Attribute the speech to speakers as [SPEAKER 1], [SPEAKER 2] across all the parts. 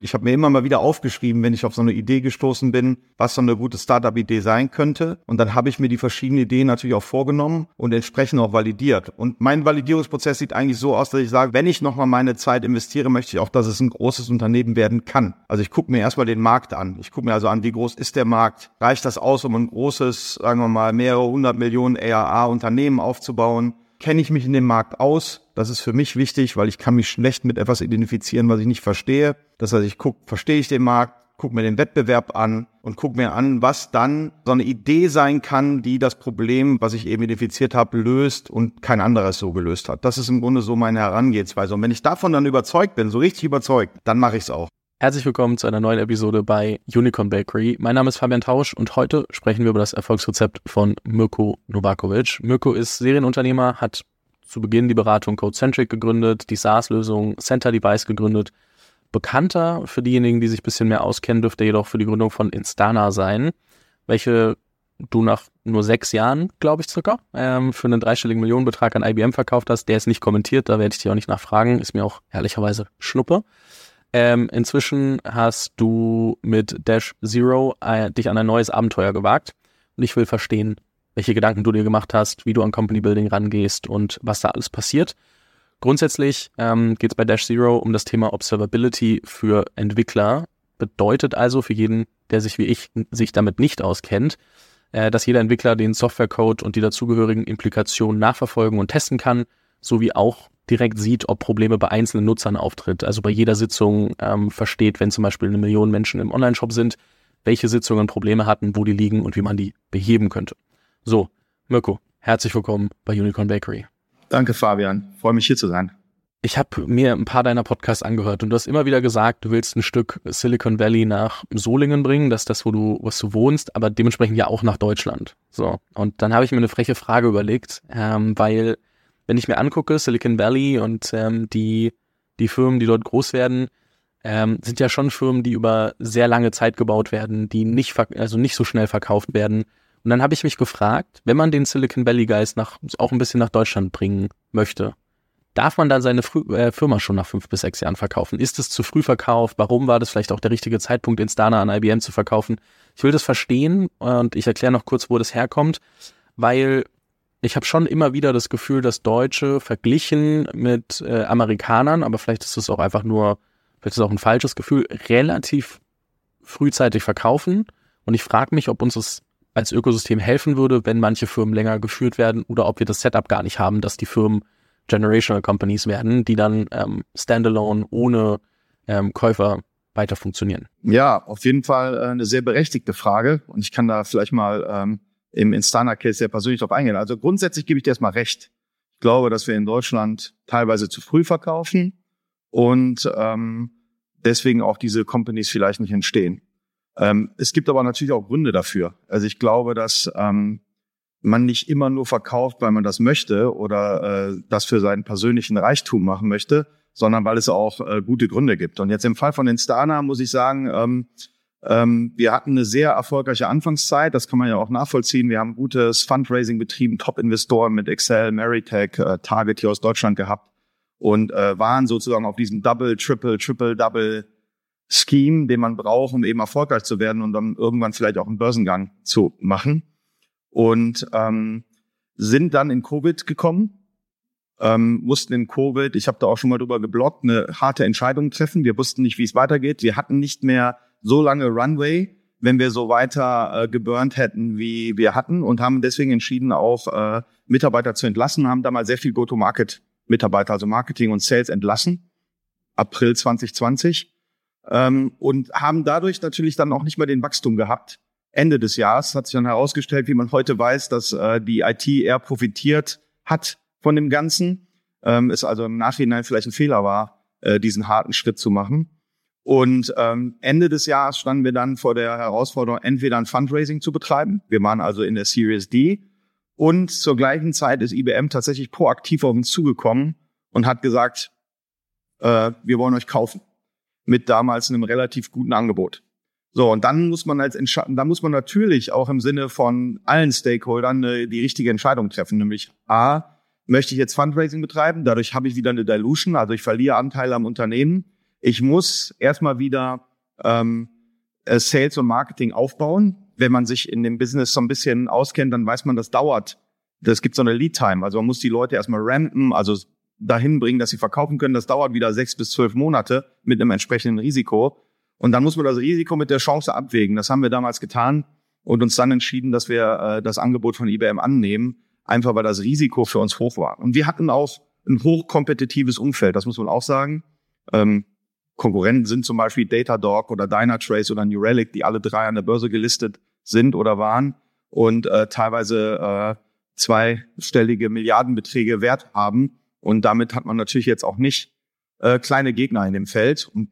[SPEAKER 1] Ich habe mir immer mal wieder aufgeschrieben, wenn ich auf so eine Idee gestoßen bin, was so eine gute Startup-Idee sein könnte. Und dann habe ich mir die verschiedenen Ideen natürlich auch vorgenommen und entsprechend auch validiert. Und mein Validierungsprozess sieht eigentlich so aus, dass ich sage, wenn ich nochmal meine Zeit investiere, möchte ich auch, dass es ein großes Unternehmen werden kann. Also ich gucke mir erstmal den Markt an. Ich gucke mir also an, wie groß ist der Markt? Reicht das aus, um ein großes, sagen wir mal, mehrere hundert Millionen ARA-Unternehmen aufzubauen? Kenne ich mich in dem Markt aus? Das ist für mich wichtig, weil ich kann mich schlecht mit etwas identifizieren, was ich nicht verstehe. Das heißt, ich gucke, verstehe ich den Markt, gucke mir den Wettbewerb an und gucke mir an, was dann so eine Idee sein kann, die das Problem, was ich eben identifiziert habe, löst und kein anderes so gelöst hat. Das ist im Grunde so meine Herangehensweise. Und wenn ich davon dann überzeugt bin, so richtig überzeugt, dann mache ich es auch.
[SPEAKER 2] Herzlich willkommen zu einer neuen Episode bei Unicorn Bakery. Mein Name ist Fabian Tausch und heute sprechen wir über das Erfolgsrezept von Mirko Novakovic. Mirko ist Serienunternehmer, hat zu Beginn die Beratung CodeCentric gegründet, die SaaS-Lösung Center Device gegründet. Bekannter für diejenigen, die sich ein bisschen mehr auskennen, dürfte jedoch für die Gründung von Instana sein, welche du nach nur sechs Jahren, glaube ich, circa, ähm, für einen dreistelligen Millionenbetrag an IBM verkauft hast. Der ist nicht kommentiert, da werde ich dich auch nicht nachfragen, ist mir auch ehrlicherweise Schnuppe. Ähm, inzwischen hast du mit Dash Zero äh, dich an ein neues Abenteuer gewagt und ich will verstehen, welche Gedanken du dir gemacht hast, wie du an Company Building rangehst und was da alles passiert. Grundsätzlich ähm, geht es bei Dash Zero um das Thema Observability für Entwickler. Bedeutet also für jeden, der sich wie ich sich damit nicht auskennt, äh, dass jeder Entwickler den Softwarecode und die dazugehörigen Implikationen nachverfolgen und testen kann, sowie auch direkt sieht, ob Probleme bei einzelnen Nutzern auftritt. Also bei jeder Sitzung ähm, versteht, wenn zum Beispiel eine Million Menschen im Online-Shop sind, welche Sitzungen Probleme hatten, wo die liegen und wie man die beheben könnte. So, Mirko, herzlich willkommen bei Unicorn Bakery.
[SPEAKER 1] Danke, Fabian. Freue mich hier zu sein.
[SPEAKER 2] Ich habe mir ein paar deiner Podcasts angehört und du hast immer wieder gesagt, du willst ein Stück Silicon Valley nach Solingen bringen, das ist das, wo du, was du wohnst, aber dementsprechend ja auch nach Deutschland. So. Und dann habe ich mir eine freche Frage überlegt, ähm, weil, wenn ich mir angucke, Silicon Valley und ähm, die, die Firmen, die dort groß werden, ähm, sind ja schon Firmen, die über sehr lange Zeit gebaut werden, die nicht, also nicht so schnell verkauft werden und dann habe ich mich gefragt, wenn man den Silicon Valley Geist nach, auch ein bisschen nach Deutschland bringen möchte, darf man dann seine Frü äh, Firma schon nach fünf bis sechs Jahren verkaufen? Ist es zu früh verkauft? Warum war das vielleicht auch der richtige Zeitpunkt, Instana an IBM zu verkaufen? Ich will das verstehen und ich erkläre noch kurz, wo das herkommt, weil ich habe schon immer wieder das Gefühl, dass Deutsche verglichen mit äh, Amerikanern, aber vielleicht ist es auch einfach nur, vielleicht ist es auch ein falsches Gefühl, relativ frühzeitig verkaufen. Und ich frage mich, ob uns das als Ökosystem helfen würde, wenn manche Firmen länger geführt werden oder ob wir das Setup gar nicht haben, dass die Firmen Generational Companies werden, die dann ähm, standalone ohne ähm, Käufer weiter funktionieren.
[SPEAKER 1] Ja, auf jeden Fall äh, eine sehr berechtigte Frage und ich kann da vielleicht mal ähm, im Instana-Case sehr persönlich drauf eingehen. Also grundsätzlich gebe ich dir erstmal recht. Ich glaube, dass wir in Deutschland teilweise zu früh verkaufen und ähm, deswegen auch diese Companies vielleicht nicht entstehen. Ähm, es gibt aber natürlich auch Gründe dafür. Also ich glaube, dass ähm, man nicht immer nur verkauft, weil man das möchte oder äh, das für seinen persönlichen Reichtum machen möchte, sondern weil es auch äh, gute Gründe gibt. Und jetzt im Fall von Instana muss ich sagen, ähm, wir hatten eine sehr erfolgreiche Anfangszeit, das kann man ja auch nachvollziehen. Wir haben gutes Fundraising betrieben, Top-Investoren mit Excel, Meritech, äh, Target hier aus Deutschland gehabt und äh, waren sozusagen auf diesem Double, Triple, Triple, Double Scheme, den man braucht, um eben erfolgreich zu werden und dann irgendwann vielleicht auch einen Börsengang zu machen. Und ähm, sind dann in Covid gekommen, ähm, mussten in Covid, ich habe da auch schon mal drüber geblockt, eine harte Entscheidung treffen. Wir wussten nicht, wie es weitergeht. Wir hatten nicht mehr so lange Runway, wenn wir so weiter äh, geburnt hätten, wie wir hatten und haben deswegen entschieden, auch äh, Mitarbeiter zu entlassen, haben da mal sehr viel Go-to-Market-Mitarbeiter, also Marketing und Sales entlassen. April 2020 ähm, und haben dadurch natürlich dann auch nicht mehr den Wachstum gehabt. Ende des Jahres hat sich dann herausgestellt, wie man heute weiß, dass äh, die IT eher profitiert hat von dem Ganzen. Ähm, es also im Nachhinein vielleicht ein Fehler war, äh, diesen harten Schritt zu machen. Und ähm, Ende des Jahres standen wir dann vor der Herausforderung, entweder ein Fundraising zu betreiben. Wir waren also in der Series D. Und zur gleichen Zeit ist IBM tatsächlich proaktiv auf uns zugekommen und hat gesagt, äh, wir wollen euch kaufen mit damals einem relativ guten Angebot. So, und dann muss man als Entscheidung, da muss man natürlich auch im Sinne von allen Stakeholdern äh, die richtige Entscheidung treffen, nämlich A, möchte ich jetzt Fundraising betreiben, dadurch habe ich wieder eine Dilution, also ich verliere Anteile am Unternehmen. Ich muss erstmal wieder ähm, äh, Sales und Marketing aufbauen. Wenn man sich in dem Business so ein bisschen auskennt, dann weiß man, das dauert. Das gibt so eine Lead Time. Also man muss die Leute erstmal rampen, also dahin bringen, dass sie verkaufen können. Das dauert wieder sechs bis zwölf Monate mit einem entsprechenden Risiko. Und dann muss man das Risiko mit der Chance abwägen. Das haben wir damals getan und uns dann entschieden, dass wir äh, das Angebot von IBM annehmen, einfach weil das Risiko für uns hoch war. Und wir hatten auch ein hochkompetitives Umfeld, das muss man auch sagen. Ähm, Konkurrenten sind zum Beispiel Datadog oder Dynatrace oder New Relic, die alle drei an der Börse gelistet sind oder waren und äh, teilweise äh, zweistellige Milliardenbeträge wert haben. Und damit hat man natürlich jetzt auch nicht äh, kleine Gegner in dem Feld. Und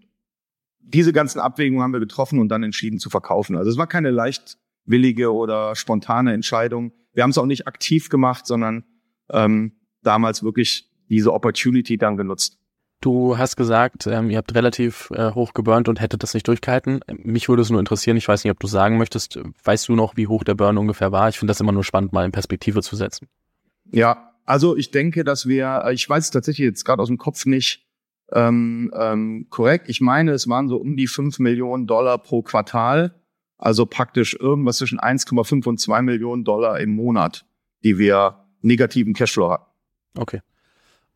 [SPEAKER 1] diese ganzen Abwägungen haben wir getroffen und dann entschieden zu verkaufen. Also es war keine leichtwillige oder spontane Entscheidung. Wir haben es auch nicht aktiv gemacht, sondern ähm, damals wirklich diese Opportunity dann genutzt.
[SPEAKER 2] Du hast gesagt, ähm, ihr habt relativ äh, hoch geburnt und hättet das nicht durchgehalten. Mich würde es nur interessieren, ich weiß nicht, ob du sagen möchtest, weißt du noch, wie hoch der Burn ungefähr war? Ich finde das immer nur spannend, mal in Perspektive zu setzen.
[SPEAKER 1] Ja, also ich denke, dass wir, äh, ich weiß es tatsächlich jetzt gerade aus dem Kopf nicht ähm, ähm, korrekt. Ich meine, es waren so um die fünf Millionen Dollar pro Quartal, also praktisch irgendwas zwischen 1,5 und zwei Millionen Dollar im Monat, die wir negativen Cashflow hatten.
[SPEAKER 2] Okay.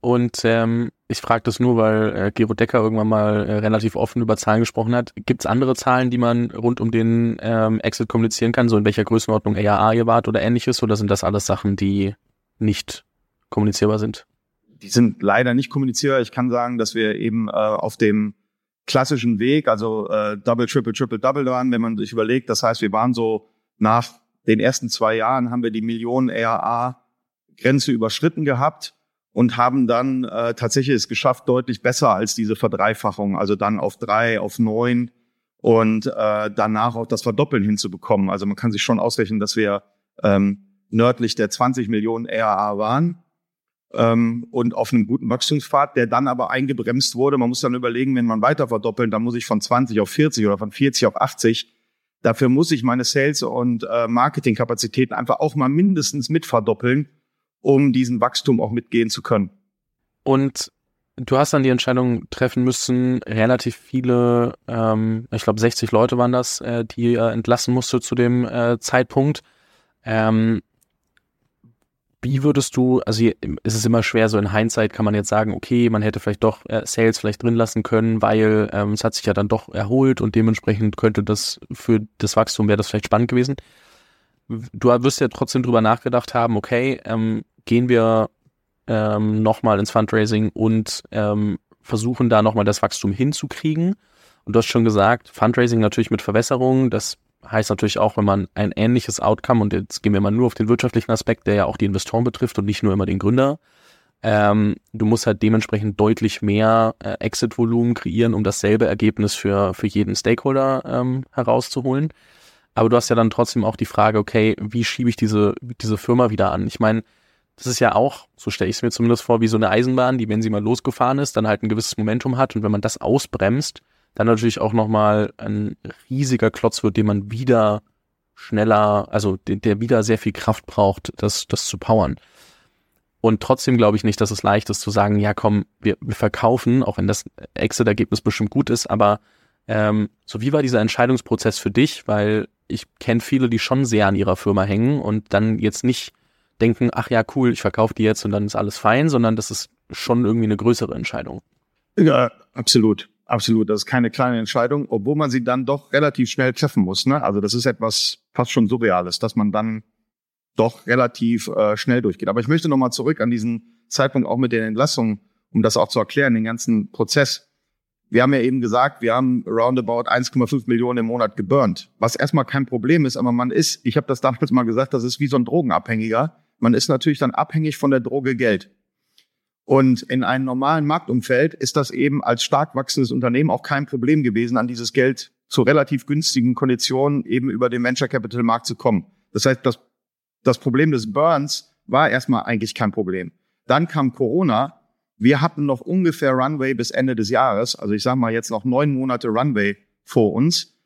[SPEAKER 2] Und ähm, ich frage das nur, weil äh, Gero Decker irgendwann mal äh, relativ offen über Zahlen gesprochen hat. Gibt es andere Zahlen, die man rund um den ähm, Exit kommunizieren kann, so in welcher Größenordnung ARA ihr wart oder ähnliches? Oder sind das alles Sachen, die nicht kommunizierbar sind?
[SPEAKER 1] Die sind leider nicht kommunizierbar. Ich kann sagen, dass wir eben äh, auf dem klassischen Weg, also äh, Double, Triple, Triple, Double waren, wenn man sich überlegt. Das heißt, wir waren so nach den ersten zwei Jahren haben wir die Millionen ARA-Grenze überschritten gehabt und haben dann äh, tatsächlich es geschafft, deutlich besser als diese Verdreifachung, also dann auf drei, auf neun und äh, danach auch das Verdoppeln hinzubekommen. Also man kann sich schon ausrechnen, dass wir ähm, nördlich der 20 Millionen RAA waren ähm, und auf einem guten Wachstumspfad, der dann aber eingebremst wurde. Man muss dann überlegen, wenn man weiter verdoppeln, dann muss ich von 20 auf 40 oder von 40 auf 80. Dafür muss ich meine Sales- und äh, Marketingkapazitäten einfach auch mal mindestens mit verdoppeln um diesen Wachstum auch mitgehen zu können.
[SPEAKER 2] Und du hast dann die Entscheidung treffen müssen, relativ viele, ähm, ich glaube 60 Leute waren das, äh, die äh, entlassen musste zu dem äh, Zeitpunkt. Ähm, wie würdest du, also es ist immer schwer, so in Hindsight kann man jetzt sagen, okay, man hätte vielleicht doch äh, Sales vielleicht drin lassen können, weil ähm, es hat sich ja dann doch erholt und dementsprechend könnte das für das Wachstum wäre das vielleicht spannend gewesen. Du wirst ja trotzdem drüber nachgedacht haben, okay, ähm, gehen wir ähm, nochmal ins Fundraising und ähm, versuchen da nochmal das Wachstum hinzukriegen. Und du hast schon gesagt, Fundraising natürlich mit Verwässerung, das heißt natürlich auch, wenn man ein ähnliches Outcome, und jetzt gehen wir mal nur auf den wirtschaftlichen Aspekt, der ja auch die Investoren betrifft und nicht nur immer den Gründer, ähm, du musst halt dementsprechend deutlich mehr äh, Exit-Volumen kreieren, um dasselbe Ergebnis für, für jeden Stakeholder ähm, herauszuholen. Aber du hast ja dann trotzdem auch die Frage, okay, wie schiebe ich diese, diese Firma wieder an? Ich meine, das ist ja auch, so stelle ich es mir zumindest vor, wie so eine Eisenbahn, die, wenn sie mal losgefahren ist, dann halt ein gewisses Momentum hat und wenn man das ausbremst, dann natürlich auch nochmal ein riesiger Klotz wird, den man wieder schneller, also der, der wieder sehr viel Kraft braucht, das, das zu powern. Und trotzdem glaube ich nicht, dass es leicht ist zu sagen, ja komm, wir, wir verkaufen, auch wenn das Exit-Ergebnis bestimmt gut ist, aber ähm, so wie war dieser Entscheidungsprozess für dich? Weil ich kenne viele, die schon sehr an ihrer Firma hängen und dann jetzt nicht denken, ach ja, cool, ich verkaufe die jetzt und dann ist alles fein, sondern das ist schon irgendwie eine größere Entscheidung.
[SPEAKER 1] Ja, absolut. Absolut. Das ist keine kleine Entscheidung, obwohl man sie dann doch relativ schnell treffen muss. Ne? Also das ist etwas fast schon Surreales, dass man dann doch relativ äh, schnell durchgeht. Aber ich möchte nochmal zurück an diesen Zeitpunkt auch mit den Entlassungen, um das auch zu erklären, den ganzen Prozess. Wir haben ja eben gesagt, wir haben roundabout 1,5 Millionen im Monat geburnt, was erstmal kein Problem ist, aber man ist, ich habe das damals mal gesagt, das ist wie so ein Drogenabhängiger, man ist natürlich dann abhängig von der Droge Geld. Und in einem normalen Marktumfeld ist das eben als stark wachsendes Unternehmen auch kein Problem gewesen, an dieses Geld zu relativ günstigen Konditionen eben über den Venture Capital Markt zu kommen. Das heißt, das, das Problem des Burns war erstmal eigentlich kein Problem. Dann kam Corona. Wir hatten noch ungefähr Runway bis Ende des Jahres. Also ich sage mal jetzt noch neun Monate Runway vor uns.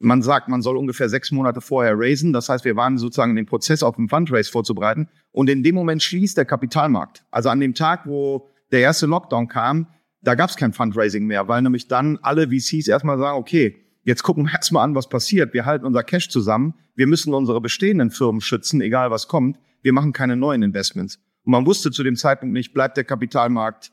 [SPEAKER 1] Man sagt, man soll ungefähr sechs Monate vorher raisen. Das heißt, wir waren sozusagen in den Prozess auf dem Fundraise vorzubereiten. Und in dem Moment schließt der Kapitalmarkt. Also an dem Tag, wo der erste Lockdown kam, da gab es kein Fundraising mehr, weil nämlich dann alle VCs erstmal sagen, okay, jetzt gucken wir erstmal an, was passiert. Wir halten unser Cash zusammen. Wir müssen unsere bestehenden Firmen schützen, egal was kommt. Wir machen keine neuen Investments. Und man wusste zu dem Zeitpunkt nicht, bleibt der Kapitalmarkt.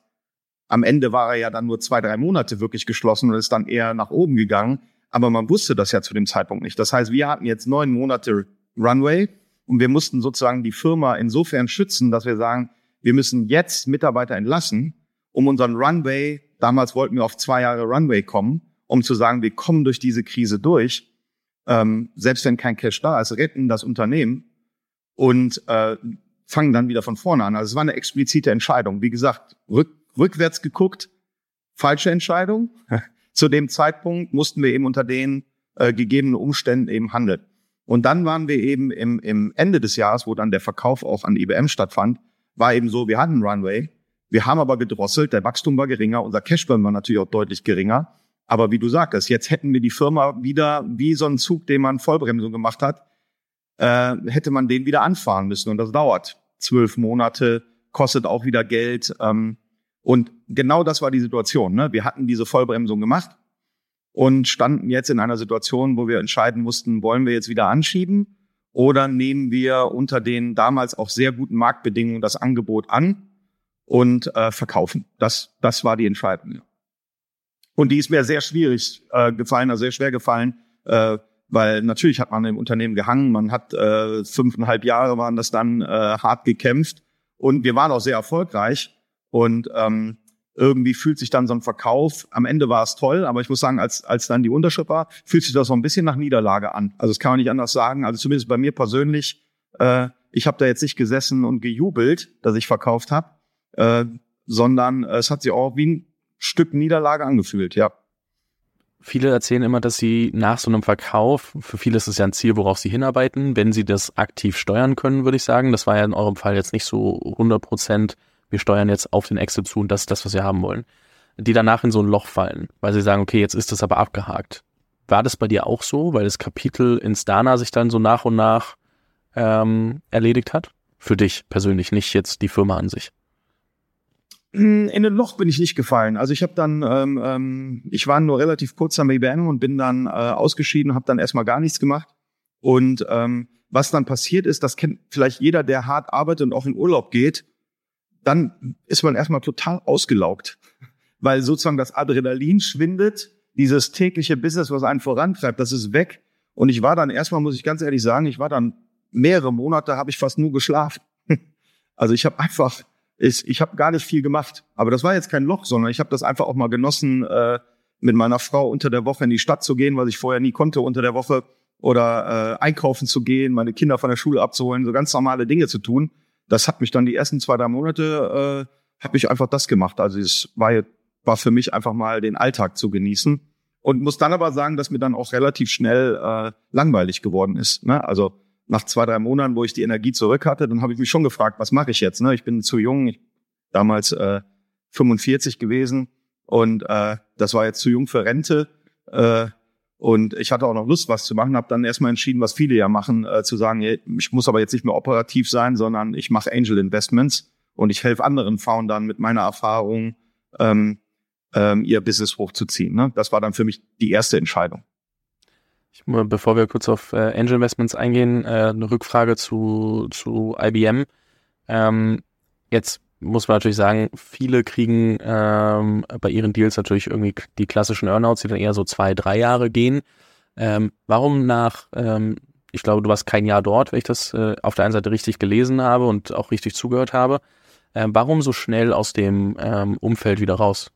[SPEAKER 1] Am Ende war er ja dann nur zwei, drei Monate wirklich geschlossen und ist dann eher nach oben gegangen. Aber man wusste das ja zu dem Zeitpunkt nicht. Das heißt, wir hatten jetzt neun Monate Runway und wir mussten sozusagen die Firma insofern schützen, dass wir sagen, wir müssen jetzt Mitarbeiter entlassen, um unseren Runway, damals wollten wir auf zwei Jahre Runway kommen, um zu sagen, wir kommen durch diese Krise durch, ähm, selbst wenn kein Cash da ist, retten das Unternehmen und äh, fangen dann wieder von vorne an. Also es war eine explizite Entscheidung. Wie gesagt, rück, rückwärts geguckt, falsche Entscheidung. Zu dem Zeitpunkt mussten wir eben unter den äh, gegebenen Umständen eben handeln. Und dann waren wir eben im, im Ende des Jahres, wo dann der Verkauf auch an IBM stattfand, war eben so, wir hatten Runway, wir haben aber gedrosselt, der Wachstum war geringer, unser Cashburn war natürlich auch deutlich geringer. Aber wie du sagtest, jetzt hätten wir die Firma wieder wie so ein Zug, den man Vollbremsung gemacht hat, äh, hätte man den wieder anfahren müssen. Und das dauert zwölf Monate, kostet auch wieder Geld. Ähm, und genau das war die Situation. Ne? Wir hatten diese Vollbremsung gemacht und standen jetzt in einer Situation, wo wir entscheiden mussten, wollen wir jetzt wieder anschieben oder nehmen wir unter den damals auch sehr guten Marktbedingungen das Angebot an und äh, verkaufen. Das, das war die Entscheidung. Ja. Und die ist mir sehr schwierig äh, gefallen, also sehr schwer gefallen, äh, weil natürlich hat man im Unternehmen gehangen, man hat äh, fünfeinhalb Jahre waren das dann äh, hart gekämpft und wir waren auch sehr erfolgreich und ähm, irgendwie fühlt sich dann so ein Verkauf, am Ende war es toll, aber ich muss sagen, als, als dann die Unterschrift war, fühlt sich das so ein bisschen nach Niederlage an. Also das kann man nicht anders sagen. Also zumindest bei mir persönlich, äh, ich habe da jetzt nicht gesessen und gejubelt, dass ich verkauft habe, äh, sondern es hat sich auch wie ein Stück Niederlage angefühlt, ja.
[SPEAKER 2] Viele erzählen immer, dass sie nach so einem Verkauf, für viele ist es ja ein Ziel, worauf sie hinarbeiten, wenn sie das aktiv steuern können, würde ich sagen. Das war ja in eurem Fall jetzt nicht so 100 Prozent wir steuern jetzt auf den Exit zu und das ist das, was wir haben wollen, die danach in so ein Loch fallen, weil sie sagen, okay, jetzt ist das aber abgehakt. War das bei dir auch so, weil das Kapitel in Stana sich dann so nach und nach ähm, erledigt hat? Für dich persönlich, nicht jetzt die Firma an sich.
[SPEAKER 1] In ein Loch bin ich nicht gefallen. Also ich habe dann, ähm, ähm, ich war nur relativ kurz am IBM und bin dann äh, ausgeschieden, habe dann erstmal gar nichts gemacht. Und ähm, was dann passiert ist, das kennt vielleicht jeder, der hart arbeitet und auch in Urlaub geht dann ist man erstmal total ausgelaugt, weil sozusagen das Adrenalin schwindet, dieses tägliche Business, was einen vorantreibt, das ist weg. Und ich war dann erstmal, muss ich ganz ehrlich sagen, ich war dann mehrere Monate, habe ich fast nur geschlafen. Also ich habe einfach, ich, ich habe gar nicht viel gemacht. Aber das war jetzt kein Loch, sondern ich habe das einfach auch mal genossen, äh, mit meiner Frau unter der Woche in die Stadt zu gehen, was ich vorher nie konnte unter der Woche, oder äh, einkaufen zu gehen, meine Kinder von der Schule abzuholen, so ganz normale Dinge zu tun das hat mich dann die ersten zwei, drei Monate, äh, habe ich einfach das gemacht. Also es war, war für mich einfach mal den Alltag zu genießen. Und muss dann aber sagen, dass mir dann auch relativ schnell äh, langweilig geworden ist. Ne? Also nach zwei, drei Monaten, wo ich die Energie zurück hatte, dann habe ich mich schon gefragt, was mache ich jetzt? Ne? Ich bin zu jung, ich, damals äh, 45 gewesen und äh, das war jetzt zu jung für Rente. Äh, und ich hatte auch noch Lust, was zu machen, habe dann erstmal entschieden, was viele ja machen, äh, zu sagen, ich muss aber jetzt nicht mehr operativ sein, sondern ich mache Angel Investments und ich helfe anderen Foundern mit meiner Erfahrung, ähm, ähm, ihr Business hochzuziehen. Ne? Das war dann für mich die erste Entscheidung.
[SPEAKER 2] Ich, bevor wir kurz auf äh, Angel Investments eingehen, äh, eine Rückfrage zu, zu IBM. Ähm, jetzt muss man natürlich sagen, viele kriegen ähm, bei ihren Deals natürlich irgendwie die klassischen Earnouts, die dann eher so zwei, drei Jahre gehen. Ähm, warum nach, ähm, ich glaube, du warst kein Jahr dort, wenn ich das äh, auf der einen Seite richtig gelesen habe und auch richtig zugehört habe. Ähm, warum so schnell aus dem ähm, Umfeld wieder raus?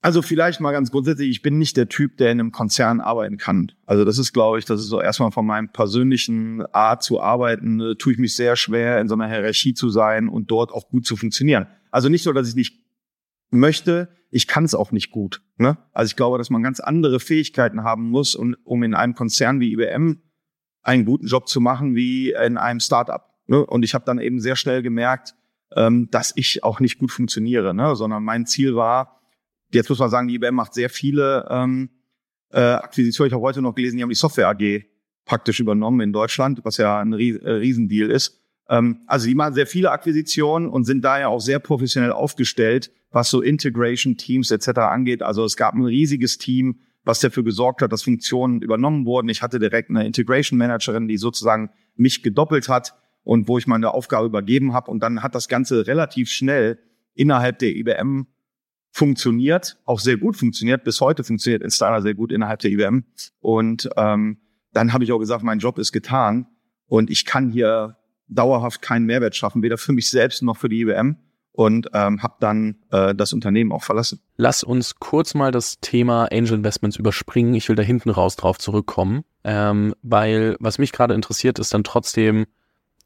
[SPEAKER 1] Also vielleicht mal ganz grundsätzlich, ich bin nicht der Typ, der in einem Konzern arbeiten kann. Also das ist, glaube ich, das ist so erstmal von meinem persönlichen Art zu arbeiten, äh, tue ich mich sehr schwer, in so einer Hierarchie zu sein und dort auch gut zu funktionieren. Also nicht so, dass ich nicht möchte, ich kann es auch nicht gut. Ne? Also ich glaube, dass man ganz andere Fähigkeiten haben muss, um, um in einem Konzern wie IBM einen guten Job zu machen wie in einem Startup. Ne? Und ich habe dann eben sehr schnell gemerkt, ähm, dass ich auch nicht gut funktioniere, ne? sondern mein Ziel war, jetzt muss man sagen, die IBM macht sehr viele ähm, äh, Akquisitionen. Ich habe heute noch gelesen, die haben die Software AG praktisch übernommen in Deutschland, was ja ein äh, Riesendeal ist. Ähm, also die machen sehr viele Akquisitionen und sind daher auch sehr professionell aufgestellt, was so Integration Teams etc. angeht. Also es gab ein riesiges Team, was dafür gesorgt hat, dass Funktionen übernommen wurden. Ich hatte direkt eine Integration Managerin, die sozusagen mich gedoppelt hat und wo ich meine Aufgabe übergeben habe. Und dann hat das Ganze relativ schnell innerhalb der IBM funktioniert, auch sehr gut funktioniert. Bis heute funktioniert Installer sehr gut innerhalb der IBM. Und ähm, dann habe ich auch gesagt, mein Job ist getan und ich kann hier dauerhaft keinen Mehrwert schaffen, weder für mich selbst noch für die IBM und ähm, habe dann äh, das Unternehmen auch verlassen.
[SPEAKER 2] Lass uns kurz mal das Thema Angel Investments überspringen. Ich will da hinten raus drauf zurückkommen, ähm, weil was mich gerade interessiert, ist dann trotzdem,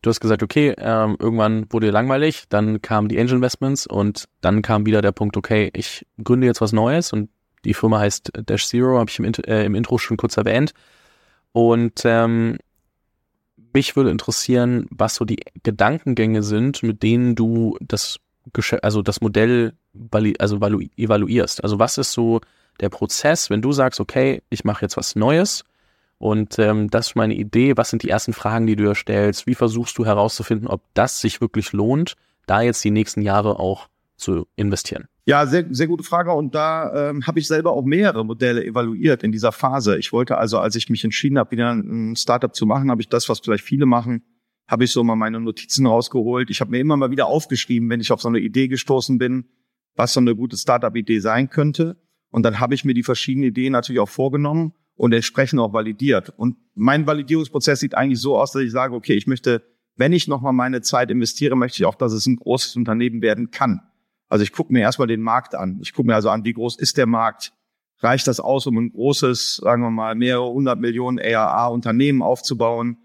[SPEAKER 2] du hast gesagt, okay, ähm, irgendwann wurde dir langweilig, dann kamen die Angel Investments und dann kam wieder der Punkt, okay, ich gründe jetzt was Neues und die Firma heißt Dash Zero, habe ich im, äh, im Intro schon kurz erwähnt. Und ähm, mich würde interessieren, was so die Gedankengänge sind, mit denen du das also das Modell also evaluierst. Also was ist so der Prozess, wenn du sagst, okay, ich mache jetzt was Neues und ähm, das ist meine Idee, was sind die ersten Fragen, die du dir stellst? Wie versuchst du herauszufinden, ob das sich wirklich lohnt, da jetzt die nächsten Jahre auch zu investieren?
[SPEAKER 1] Ja, sehr, sehr gute Frage. Und da ähm, habe ich selber auch mehrere Modelle evaluiert in dieser Phase. Ich wollte also, als ich mich entschieden habe, wieder ein Startup zu machen, habe ich das, was vielleicht viele machen, habe ich so mal meine Notizen rausgeholt. Ich habe mir immer mal wieder aufgeschrieben, wenn ich auf so eine Idee gestoßen bin, was so eine gute Startup-Idee sein könnte. Und dann habe ich mir die verschiedenen Ideen natürlich auch vorgenommen und entsprechend auch validiert. Und mein Validierungsprozess sieht eigentlich so aus, dass ich sage, okay, ich möchte, wenn ich nochmal meine Zeit investiere, möchte ich auch, dass es ein großes Unternehmen werden kann. Also ich gucke mir erstmal den Markt an. Ich gucke mir also an, wie groß ist der Markt? Reicht das aus, um ein großes, sagen wir mal, mehrere hundert Millionen ARA-Unternehmen aufzubauen?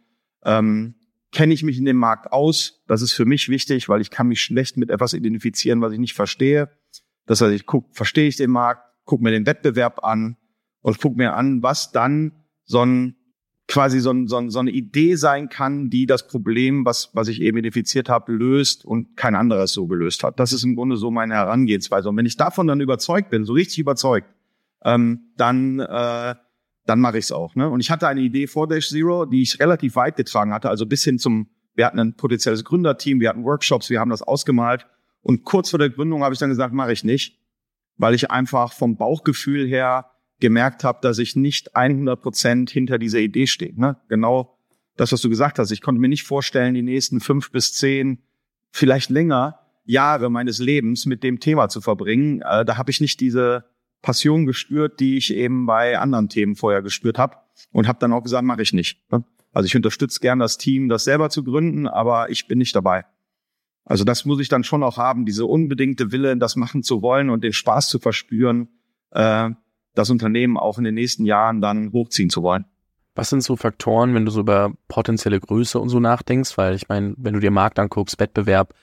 [SPEAKER 1] Ähm, kenne ich mich in dem Markt aus. Das ist für mich wichtig, weil ich kann mich schlecht mit etwas identifizieren, was ich nicht verstehe. Das heißt, ich guck, verstehe ich den Markt, gucke mir den Wettbewerb an und gucke mir an, was dann so ein quasi so, ein, so, ein, so eine Idee sein kann, die das Problem, was, was ich eben identifiziert habe, löst und kein anderes so gelöst hat. Das ist im Grunde so meine Herangehensweise. Und wenn ich davon dann überzeugt bin, so richtig überzeugt, ähm, dann äh, dann mache ich es auch. Ne? Und ich hatte eine Idee vor Dash Zero, die ich relativ weit getragen hatte, also bis hin zum, wir hatten ein potenzielles Gründerteam, wir hatten Workshops, wir haben das ausgemalt. Und kurz vor der Gründung habe ich dann gesagt, mache ich nicht, weil ich einfach vom Bauchgefühl her gemerkt habe, dass ich nicht 100 Prozent hinter dieser Idee stehe. Ne? Genau das, was du gesagt hast. Ich konnte mir nicht vorstellen, die nächsten fünf bis zehn, vielleicht länger Jahre meines Lebens mit dem Thema zu verbringen. Äh, da habe ich nicht diese Passion gespürt, die ich eben bei anderen Themen vorher gespürt habe und habe dann auch gesagt, mache ich nicht. Ne? Also ich unterstütze gern das Team, das selber zu gründen, aber ich bin nicht dabei. Also das muss ich dann schon auch haben, diese unbedingte Wille, das machen zu wollen und den Spaß zu verspüren, äh, das Unternehmen auch in den nächsten Jahren dann hochziehen zu wollen.
[SPEAKER 2] Was sind so Faktoren, wenn du so über potenzielle Größe und so nachdenkst? Weil ich meine, wenn du dir Markt anguckst, Wettbewerb,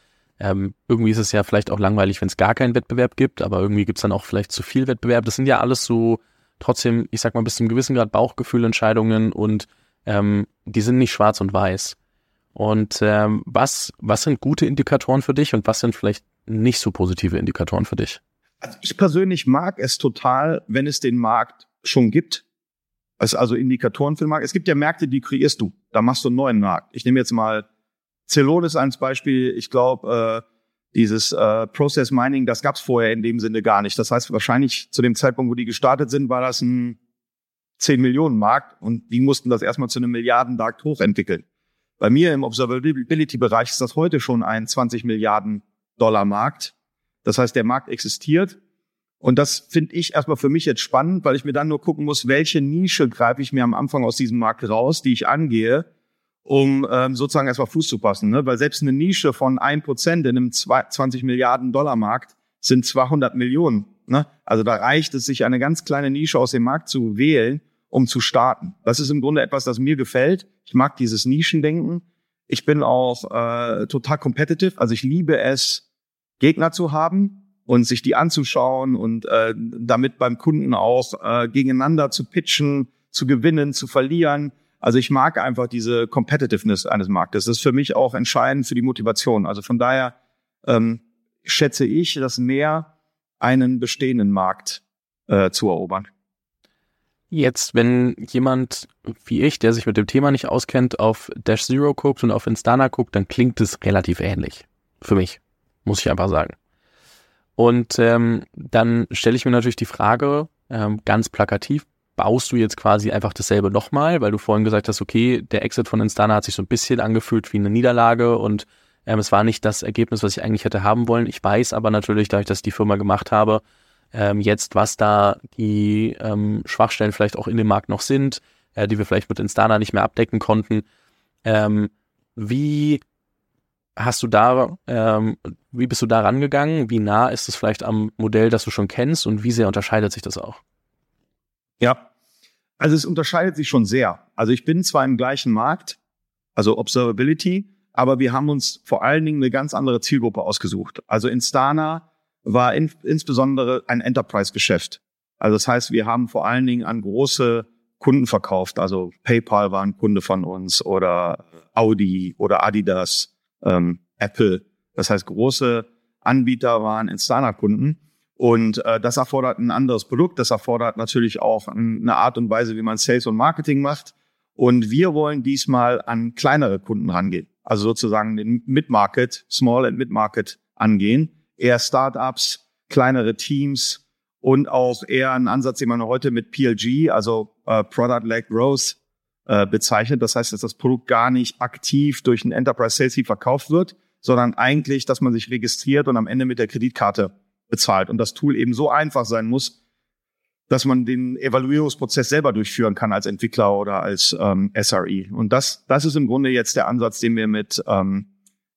[SPEAKER 2] ähm, irgendwie ist es ja vielleicht auch langweilig, wenn es gar keinen Wettbewerb gibt, aber irgendwie gibt es dann auch vielleicht zu viel Wettbewerb. Das sind ja alles so trotzdem, ich sag mal, bis zum gewissen Grad Bauchgefühlentscheidungen und ähm, die sind nicht schwarz und weiß. Und ähm, was, was sind gute Indikatoren für dich und was sind vielleicht nicht so positive Indikatoren für dich?
[SPEAKER 1] Also ich persönlich mag es total, wenn es den Markt schon gibt. Also Indikatoren für den Markt. Es gibt ja Märkte, die kreierst du. Da machst du einen neuen Markt. Ich nehme jetzt mal Celonis als Beispiel, ich glaube, äh, dieses äh, Process Mining, das gab es vorher in dem Sinne gar nicht. Das heißt, wahrscheinlich zu dem Zeitpunkt, wo die gestartet sind, war das ein 10 Millionen Markt und die mussten das erstmal zu einem Milliardenmarkt hochentwickeln. Bei mir im Observability-Bereich ist das heute schon ein 20 Milliarden Dollar Markt. Das heißt, der Markt existiert. Und das finde ich erstmal für mich jetzt spannend, weil ich mir dann nur gucken muss, welche Nische greife ich mir am Anfang aus diesem Markt raus, die ich angehe um ähm, sozusagen erstmal Fuß zu passen. Ne? Weil selbst eine Nische von ein Prozent in einem 20 Milliarden Dollar Markt sind 200 Millionen. Ne? Also da reicht es, sich eine ganz kleine Nische aus dem Markt zu wählen, um zu starten. Das ist im Grunde etwas, das mir gefällt. Ich mag dieses Nischendenken. Ich bin auch äh, total competitive. Also ich liebe es, Gegner zu haben und sich die anzuschauen und äh, damit beim Kunden auch äh, gegeneinander zu pitchen, zu gewinnen, zu verlieren also ich mag einfach diese Competitiveness eines Marktes. Das ist für mich auch entscheidend für die Motivation. Also von daher ähm, schätze ich das mehr, einen bestehenden Markt äh, zu erobern.
[SPEAKER 2] Jetzt, wenn jemand wie ich, der sich mit dem Thema nicht auskennt, auf Dash Zero guckt und auf Instana guckt, dann klingt es relativ ähnlich. Für mich, muss ich einfach sagen. Und ähm, dann stelle ich mir natürlich die Frage, ähm, ganz plakativ, baust du jetzt quasi einfach dasselbe nochmal, weil du vorhin gesagt hast, okay, der Exit von Instana hat sich so ein bisschen angefühlt wie eine Niederlage und ähm, es war nicht das Ergebnis, was ich eigentlich hätte haben wollen. Ich weiß aber natürlich, dass ich die Firma gemacht habe, ähm, jetzt, was da die ähm, Schwachstellen vielleicht auch in dem Markt noch sind, äh, die wir vielleicht mit Instana nicht mehr abdecken konnten. Ähm, wie hast du da, ähm, wie bist du da rangegangen? Wie nah ist es vielleicht am Modell, das du schon kennst und wie sehr unterscheidet sich das auch?
[SPEAKER 1] Ja, also es unterscheidet sich schon sehr. Also ich bin zwar im gleichen Markt, also Observability, aber wir haben uns vor allen Dingen eine ganz andere Zielgruppe ausgesucht. Also Instana war in, insbesondere ein Enterprise-Geschäft. Also das heißt, wir haben vor allen Dingen an große Kunden verkauft. Also PayPal war ein Kunde von uns oder Audi oder Adidas, ähm, Apple. Das heißt, große Anbieter waren Instana-Kunden. Und äh, das erfordert ein anderes Produkt. Das erfordert natürlich auch eine Art und Weise, wie man Sales und Marketing macht. Und wir wollen diesmal an kleinere Kunden rangehen. Also sozusagen den Mid-Market, Small and Mid-Market angehen. Eher Startups, kleinere Teams und auch eher ein Ansatz, den man heute mit PLG, also äh, Product-Led Growth, äh, bezeichnet. Das heißt, dass das Produkt gar nicht aktiv durch ein Enterprise Sales Team verkauft wird, sondern eigentlich, dass man sich registriert und am Ende mit der Kreditkarte bezahlt und das Tool eben so einfach sein muss, dass man den Evaluierungsprozess selber durchführen kann als Entwickler oder als ähm, SRE. Und das, das ist im Grunde jetzt der Ansatz, den wir mit ähm,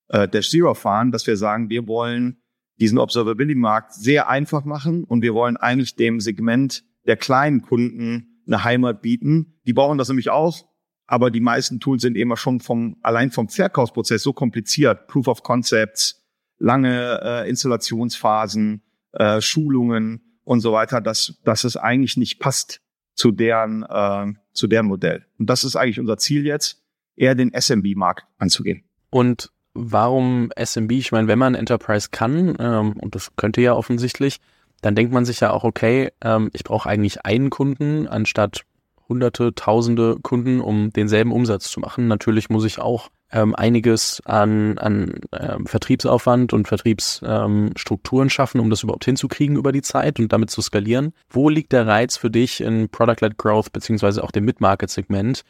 [SPEAKER 1] äh, Dash Zero fahren, dass wir sagen, wir wollen diesen Observability-Markt sehr einfach machen und wir wollen eigentlich dem Segment der kleinen Kunden eine Heimat bieten. Die brauchen das nämlich auch, aber die meisten Tools sind immer schon vom allein vom Verkaufsprozess so kompliziert. Proof of Concepts, lange äh, Installationsphasen, äh, Schulungen und so weiter, dass, dass es eigentlich nicht passt zu deren, äh, zu deren Modell. Und das ist eigentlich unser Ziel jetzt, eher den SMB-Markt anzugehen.
[SPEAKER 2] Und warum SMB? Ich meine, wenn man Enterprise kann, ähm, und das könnte ja offensichtlich, dann denkt man sich ja auch, okay, ähm, ich brauche eigentlich einen Kunden anstatt hunderte, tausende Kunden, um denselben Umsatz zu machen. Natürlich muss ich auch ähm, einiges an, an ähm, Vertriebsaufwand und Vertriebsstrukturen ähm, schaffen, um das überhaupt hinzukriegen über die Zeit und damit zu skalieren. Wo liegt der Reiz für dich in Product-led Growth beziehungsweise auch dem Mid-Market-Segment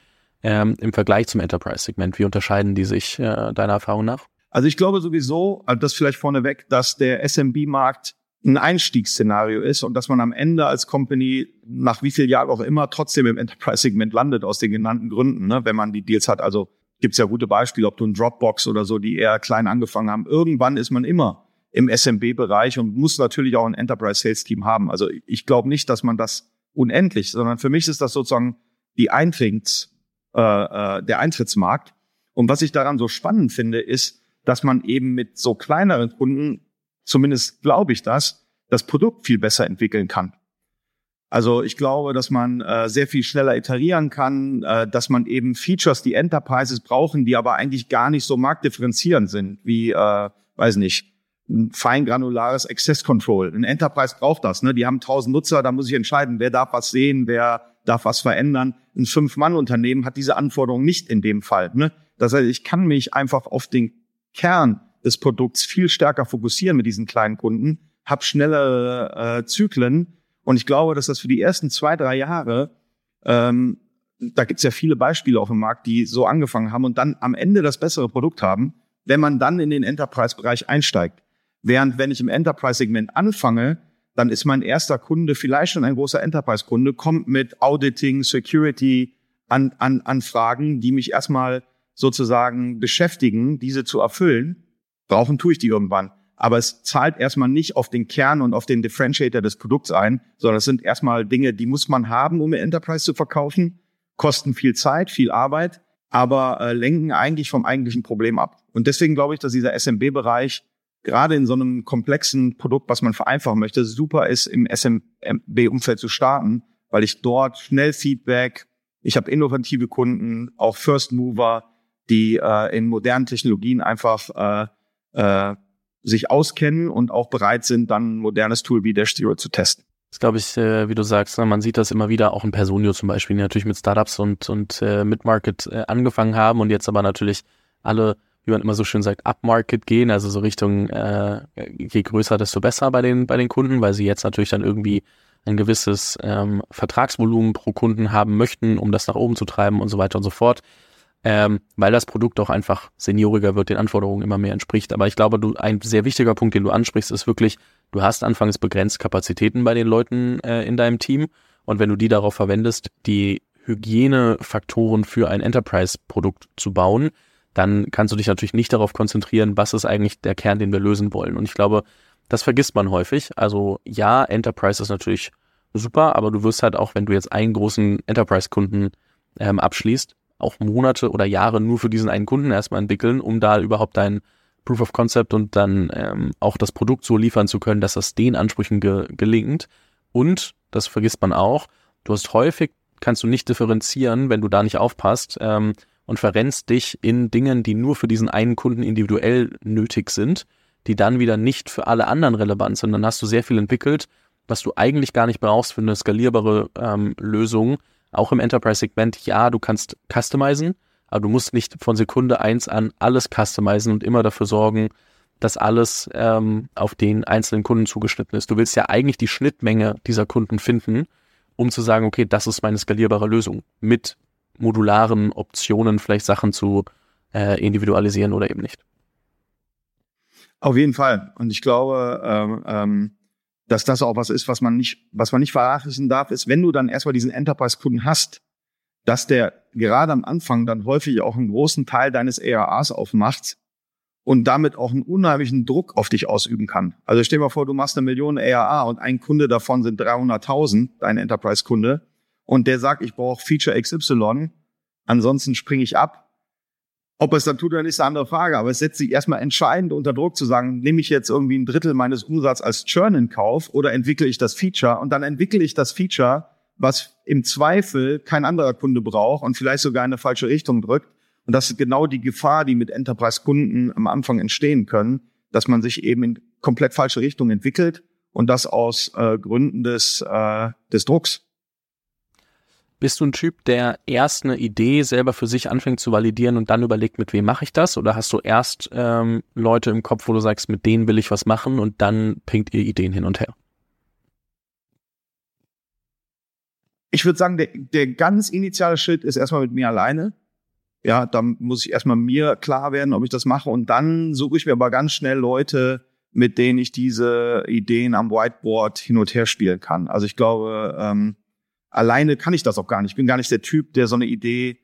[SPEAKER 2] ähm, im Vergleich zum Enterprise-Segment? Wie unterscheiden die sich äh, deiner Erfahrung nach?
[SPEAKER 1] Also ich glaube sowieso, also das vielleicht vorneweg, dass der SMB-Markt ein Einstiegsszenario ist und dass man am Ende als Company nach wie viel Jahren auch immer trotzdem im Enterprise-Segment landet aus den genannten Gründen, ne, wenn man die Deals hat. Also gibt's ja gute Beispiele, ob du ein Dropbox oder so, die eher klein angefangen haben. Irgendwann ist man immer im SMB-Bereich und muss natürlich auch ein Enterprise-Sales-Team haben. Also ich glaube nicht, dass man das unendlich, sondern für mich ist das sozusagen die Eintritts, äh, äh, der Eintrittsmarkt. Und was ich daran so spannend finde, ist, dass man eben mit so kleineren Kunden, zumindest glaube ich das, das Produkt viel besser entwickeln kann. Also ich glaube, dass man äh, sehr viel schneller iterieren kann, äh, dass man eben Features, die Enterprises brauchen, die aber eigentlich gar nicht so marktdifferenzierend sind, wie, äh, weiß nicht, ein feingranulares Access Control. Ein Enterprise braucht das. Ne? Die haben tausend Nutzer, da muss ich entscheiden, wer darf was sehen, wer darf was verändern. Ein Fünf-Mann-Unternehmen hat diese Anforderungen nicht in dem Fall. Ne? Das heißt, ich kann mich einfach auf den Kern des Produkts viel stärker fokussieren mit diesen kleinen Kunden, habe schnellere äh, Zyklen und ich glaube, dass das für die ersten zwei, drei Jahre, ähm, da gibt's ja viele Beispiele auf dem Markt, die so angefangen haben und dann am Ende das bessere Produkt haben, wenn man dann in den Enterprise-Bereich einsteigt. Während wenn ich im Enterprise-Segment anfange, dann ist mein erster Kunde vielleicht schon ein großer Enterprise-Kunde, kommt mit Auditing, Security, an, an, Anfragen, die mich erstmal sozusagen beschäftigen, diese zu erfüllen. Brauchen tue ich die irgendwann aber es zahlt erstmal nicht auf den Kern und auf den Differentiator des Produkts ein, sondern es sind erstmal Dinge, die muss man haben, um Enterprise zu verkaufen, kosten viel Zeit, viel Arbeit, aber äh, lenken eigentlich vom eigentlichen Problem ab. Und deswegen glaube ich, dass dieser SMB-Bereich gerade in so einem komplexen Produkt, was man vereinfachen möchte, super ist, im SMB-Umfeld zu starten, weil ich dort schnell Feedback, ich habe innovative Kunden, auch First Mover, die äh, in modernen Technologien einfach äh, äh, sich auskennen und auch bereit sind, dann ein modernes Tool wie Dash Zero zu testen.
[SPEAKER 2] Das glaube ich, äh, wie du sagst, ne, man sieht das immer wieder, auch in Personio zum Beispiel, die natürlich mit Startups und, und äh, Mid-Market äh, angefangen haben und jetzt aber natürlich alle, wie man immer so schön sagt, Up-Market gehen, also so Richtung äh, je größer, desto besser bei den, bei den Kunden, weil sie jetzt natürlich dann irgendwie ein gewisses ähm, Vertragsvolumen pro Kunden haben möchten, um das nach oben zu treiben und so weiter und so fort. Ähm, weil das Produkt auch einfach senioriger wird, den Anforderungen immer mehr entspricht. Aber ich glaube, du, ein sehr wichtiger Punkt, den du ansprichst, ist wirklich, Du hast anfangs begrenzt Kapazitäten bei den Leuten äh, in deinem Team und wenn du die darauf verwendest, die Hygienefaktoren für ein Enterprise-Produkt zu bauen, dann kannst du dich natürlich nicht darauf konzentrieren, was ist eigentlich der Kern, den wir lösen wollen. Und ich glaube, das vergisst man häufig. Also ja, Enterprise ist natürlich super, aber du wirst halt auch, wenn du jetzt einen großen Enterprise-Kunden ähm, abschließt, auch Monate oder Jahre nur für diesen einen Kunden erstmal entwickeln, um da überhaupt dein Proof of Concept und dann ähm, auch das Produkt so liefern zu können, dass das den Ansprüchen ge gelingt. Und, das vergisst man auch, du hast häufig, kannst du nicht differenzieren, wenn du da nicht aufpasst ähm, und verrennst dich in Dingen, die nur für diesen einen Kunden individuell nötig sind, die dann wieder nicht für alle anderen relevant sind. Dann hast du sehr viel entwickelt, was du eigentlich gar nicht brauchst für eine skalierbare ähm, Lösung. Auch im Enterprise-Segment, ja, du kannst customizen, aber du musst nicht von Sekunde eins an alles customizen und immer dafür sorgen, dass alles ähm, auf den einzelnen Kunden zugeschnitten ist. Du willst ja eigentlich die Schnittmenge dieser Kunden finden, um zu sagen, okay, das ist meine skalierbare Lösung mit modularen Optionen, vielleicht Sachen zu äh, individualisieren oder eben nicht.
[SPEAKER 1] Auf jeden Fall. Und ich glaube, ähm, ähm, dass das auch was ist, was man nicht, was man nicht verachten darf, ist, wenn du dann erstmal diesen Enterprise-Kunden hast, dass der gerade am Anfang dann häufig auch einen großen Teil deines ARAs aufmacht und damit auch einen unheimlichen Druck auf dich ausüben kann. Also stell dir mal vor, du machst eine Million ARA und ein Kunde davon sind 300.000, dein Enterprise-Kunde, und der sagt, ich brauche Feature XY, ansonsten springe ich ab. Ob es dann tut oder nicht, ist eine andere Frage, aber es setzt sich erstmal entscheidend unter Druck zu sagen, nehme ich jetzt irgendwie ein Drittel meines Umsatzes als Churn in Kauf oder entwickle ich das Feature und dann entwickle ich das Feature was im Zweifel kein anderer Kunde braucht und vielleicht sogar in eine falsche Richtung drückt. Und das ist genau die Gefahr, die mit Enterprise-Kunden am Anfang entstehen können, dass man sich eben in komplett falsche Richtung entwickelt und das aus äh, Gründen des, äh, des Drucks.
[SPEAKER 2] Bist du ein Typ, der erst eine Idee selber für sich anfängt zu validieren und dann überlegt, mit wem mache ich das? Oder hast du erst ähm, Leute im Kopf, wo du sagst, mit denen will ich was machen und dann pinkt ihr Ideen hin und her?
[SPEAKER 1] ich würde sagen, der, der ganz initiale Schritt ist erstmal mit mir alleine. Ja, da muss ich erstmal mir klar werden, ob ich das mache. Und dann suche ich mir aber ganz schnell Leute, mit denen ich diese Ideen am Whiteboard hin und her spielen kann. Also ich glaube, ähm, alleine kann ich das auch gar nicht. Ich bin gar nicht der Typ, der so eine Idee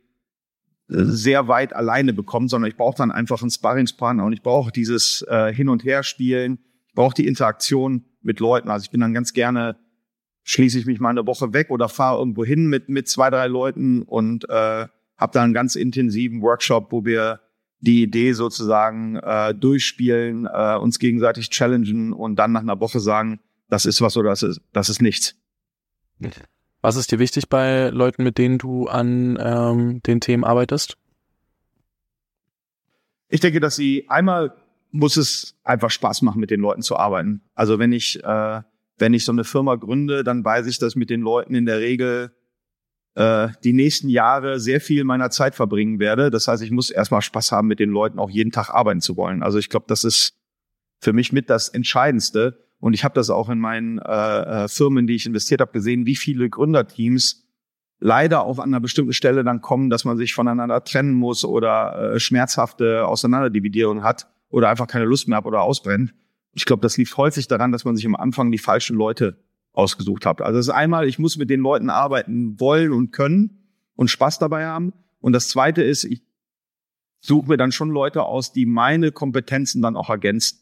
[SPEAKER 1] äh, sehr weit alleine bekommt, sondern ich brauche dann einfach einen Sparringspartner und ich brauche dieses äh, Hin- und Her-Spielen. Ich brauche die Interaktion mit Leuten. Also ich bin dann ganz gerne schließe ich mich mal eine Woche weg oder fahre irgendwo hin mit, mit zwei, drei Leuten und äh, habe da einen ganz intensiven Workshop, wo wir die Idee sozusagen äh, durchspielen, äh, uns gegenseitig challengen und dann nach einer Woche sagen, das ist was oder das ist, das ist nichts.
[SPEAKER 2] Was ist dir wichtig bei Leuten, mit denen du an ähm, den Themen arbeitest?
[SPEAKER 1] Ich denke, dass sie einmal muss es einfach Spaß machen, mit den Leuten zu arbeiten. Also wenn ich äh, wenn ich so eine Firma gründe, dann weiß ich, dass mit den Leuten in der Regel äh, die nächsten Jahre sehr viel meiner Zeit verbringen werde. Das heißt, ich muss erstmal Spaß haben, mit den Leuten auch jeden Tag arbeiten zu wollen. Also ich glaube, das ist für mich mit das Entscheidendste. Und ich habe das auch in meinen äh, äh, Firmen, die ich investiert habe, gesehen, wie viele Gründerteams leider an einer bestimmten Stelle dann kommen, dass man sich voneinander trennen muss oder äh, schmerzhafte Auseinanderdividierung hat oder einfach keine Lust mehr hat oder ausbrennt. Ich glaube, das liegt häufig daran, dass man sich am Anfang die falschen Leute ausgesucht hat. Also das ist einmal, ich muss mit den Leuten arbeiten wollen und können und Spaß dabei haben. Und das zweite ist, ich suche mir dann schon Leute aus, die meine Kompetenzen dann auch ergänzen.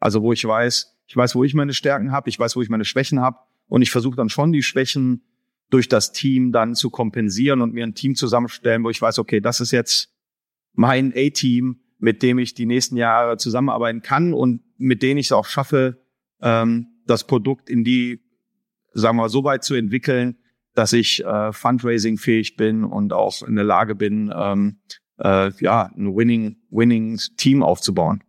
[SPEAKER 1] Also wo ich weiß, ich weiß, wo ich meine Stärken habe, ich weiß, wo ich meine Schwächen habe und ich versuche dann schon die Schwächen durch das Team dann zu kompensieren und mir ein Team zusammenstellen, wo ich weiß, okay, das ist jetzt mein A-Team, mit dem ich die nächsten Jahre zusammenarbeiten kann und mit denen ich es auch schaffe, ähm, das Produkt in die, sagen wir, so weit zu entwickeln, dass ich äh, Fundraising-fähig bin und auch in der Lage bin, ähm, äh, ja, ein winning, winning Team aufzubauen.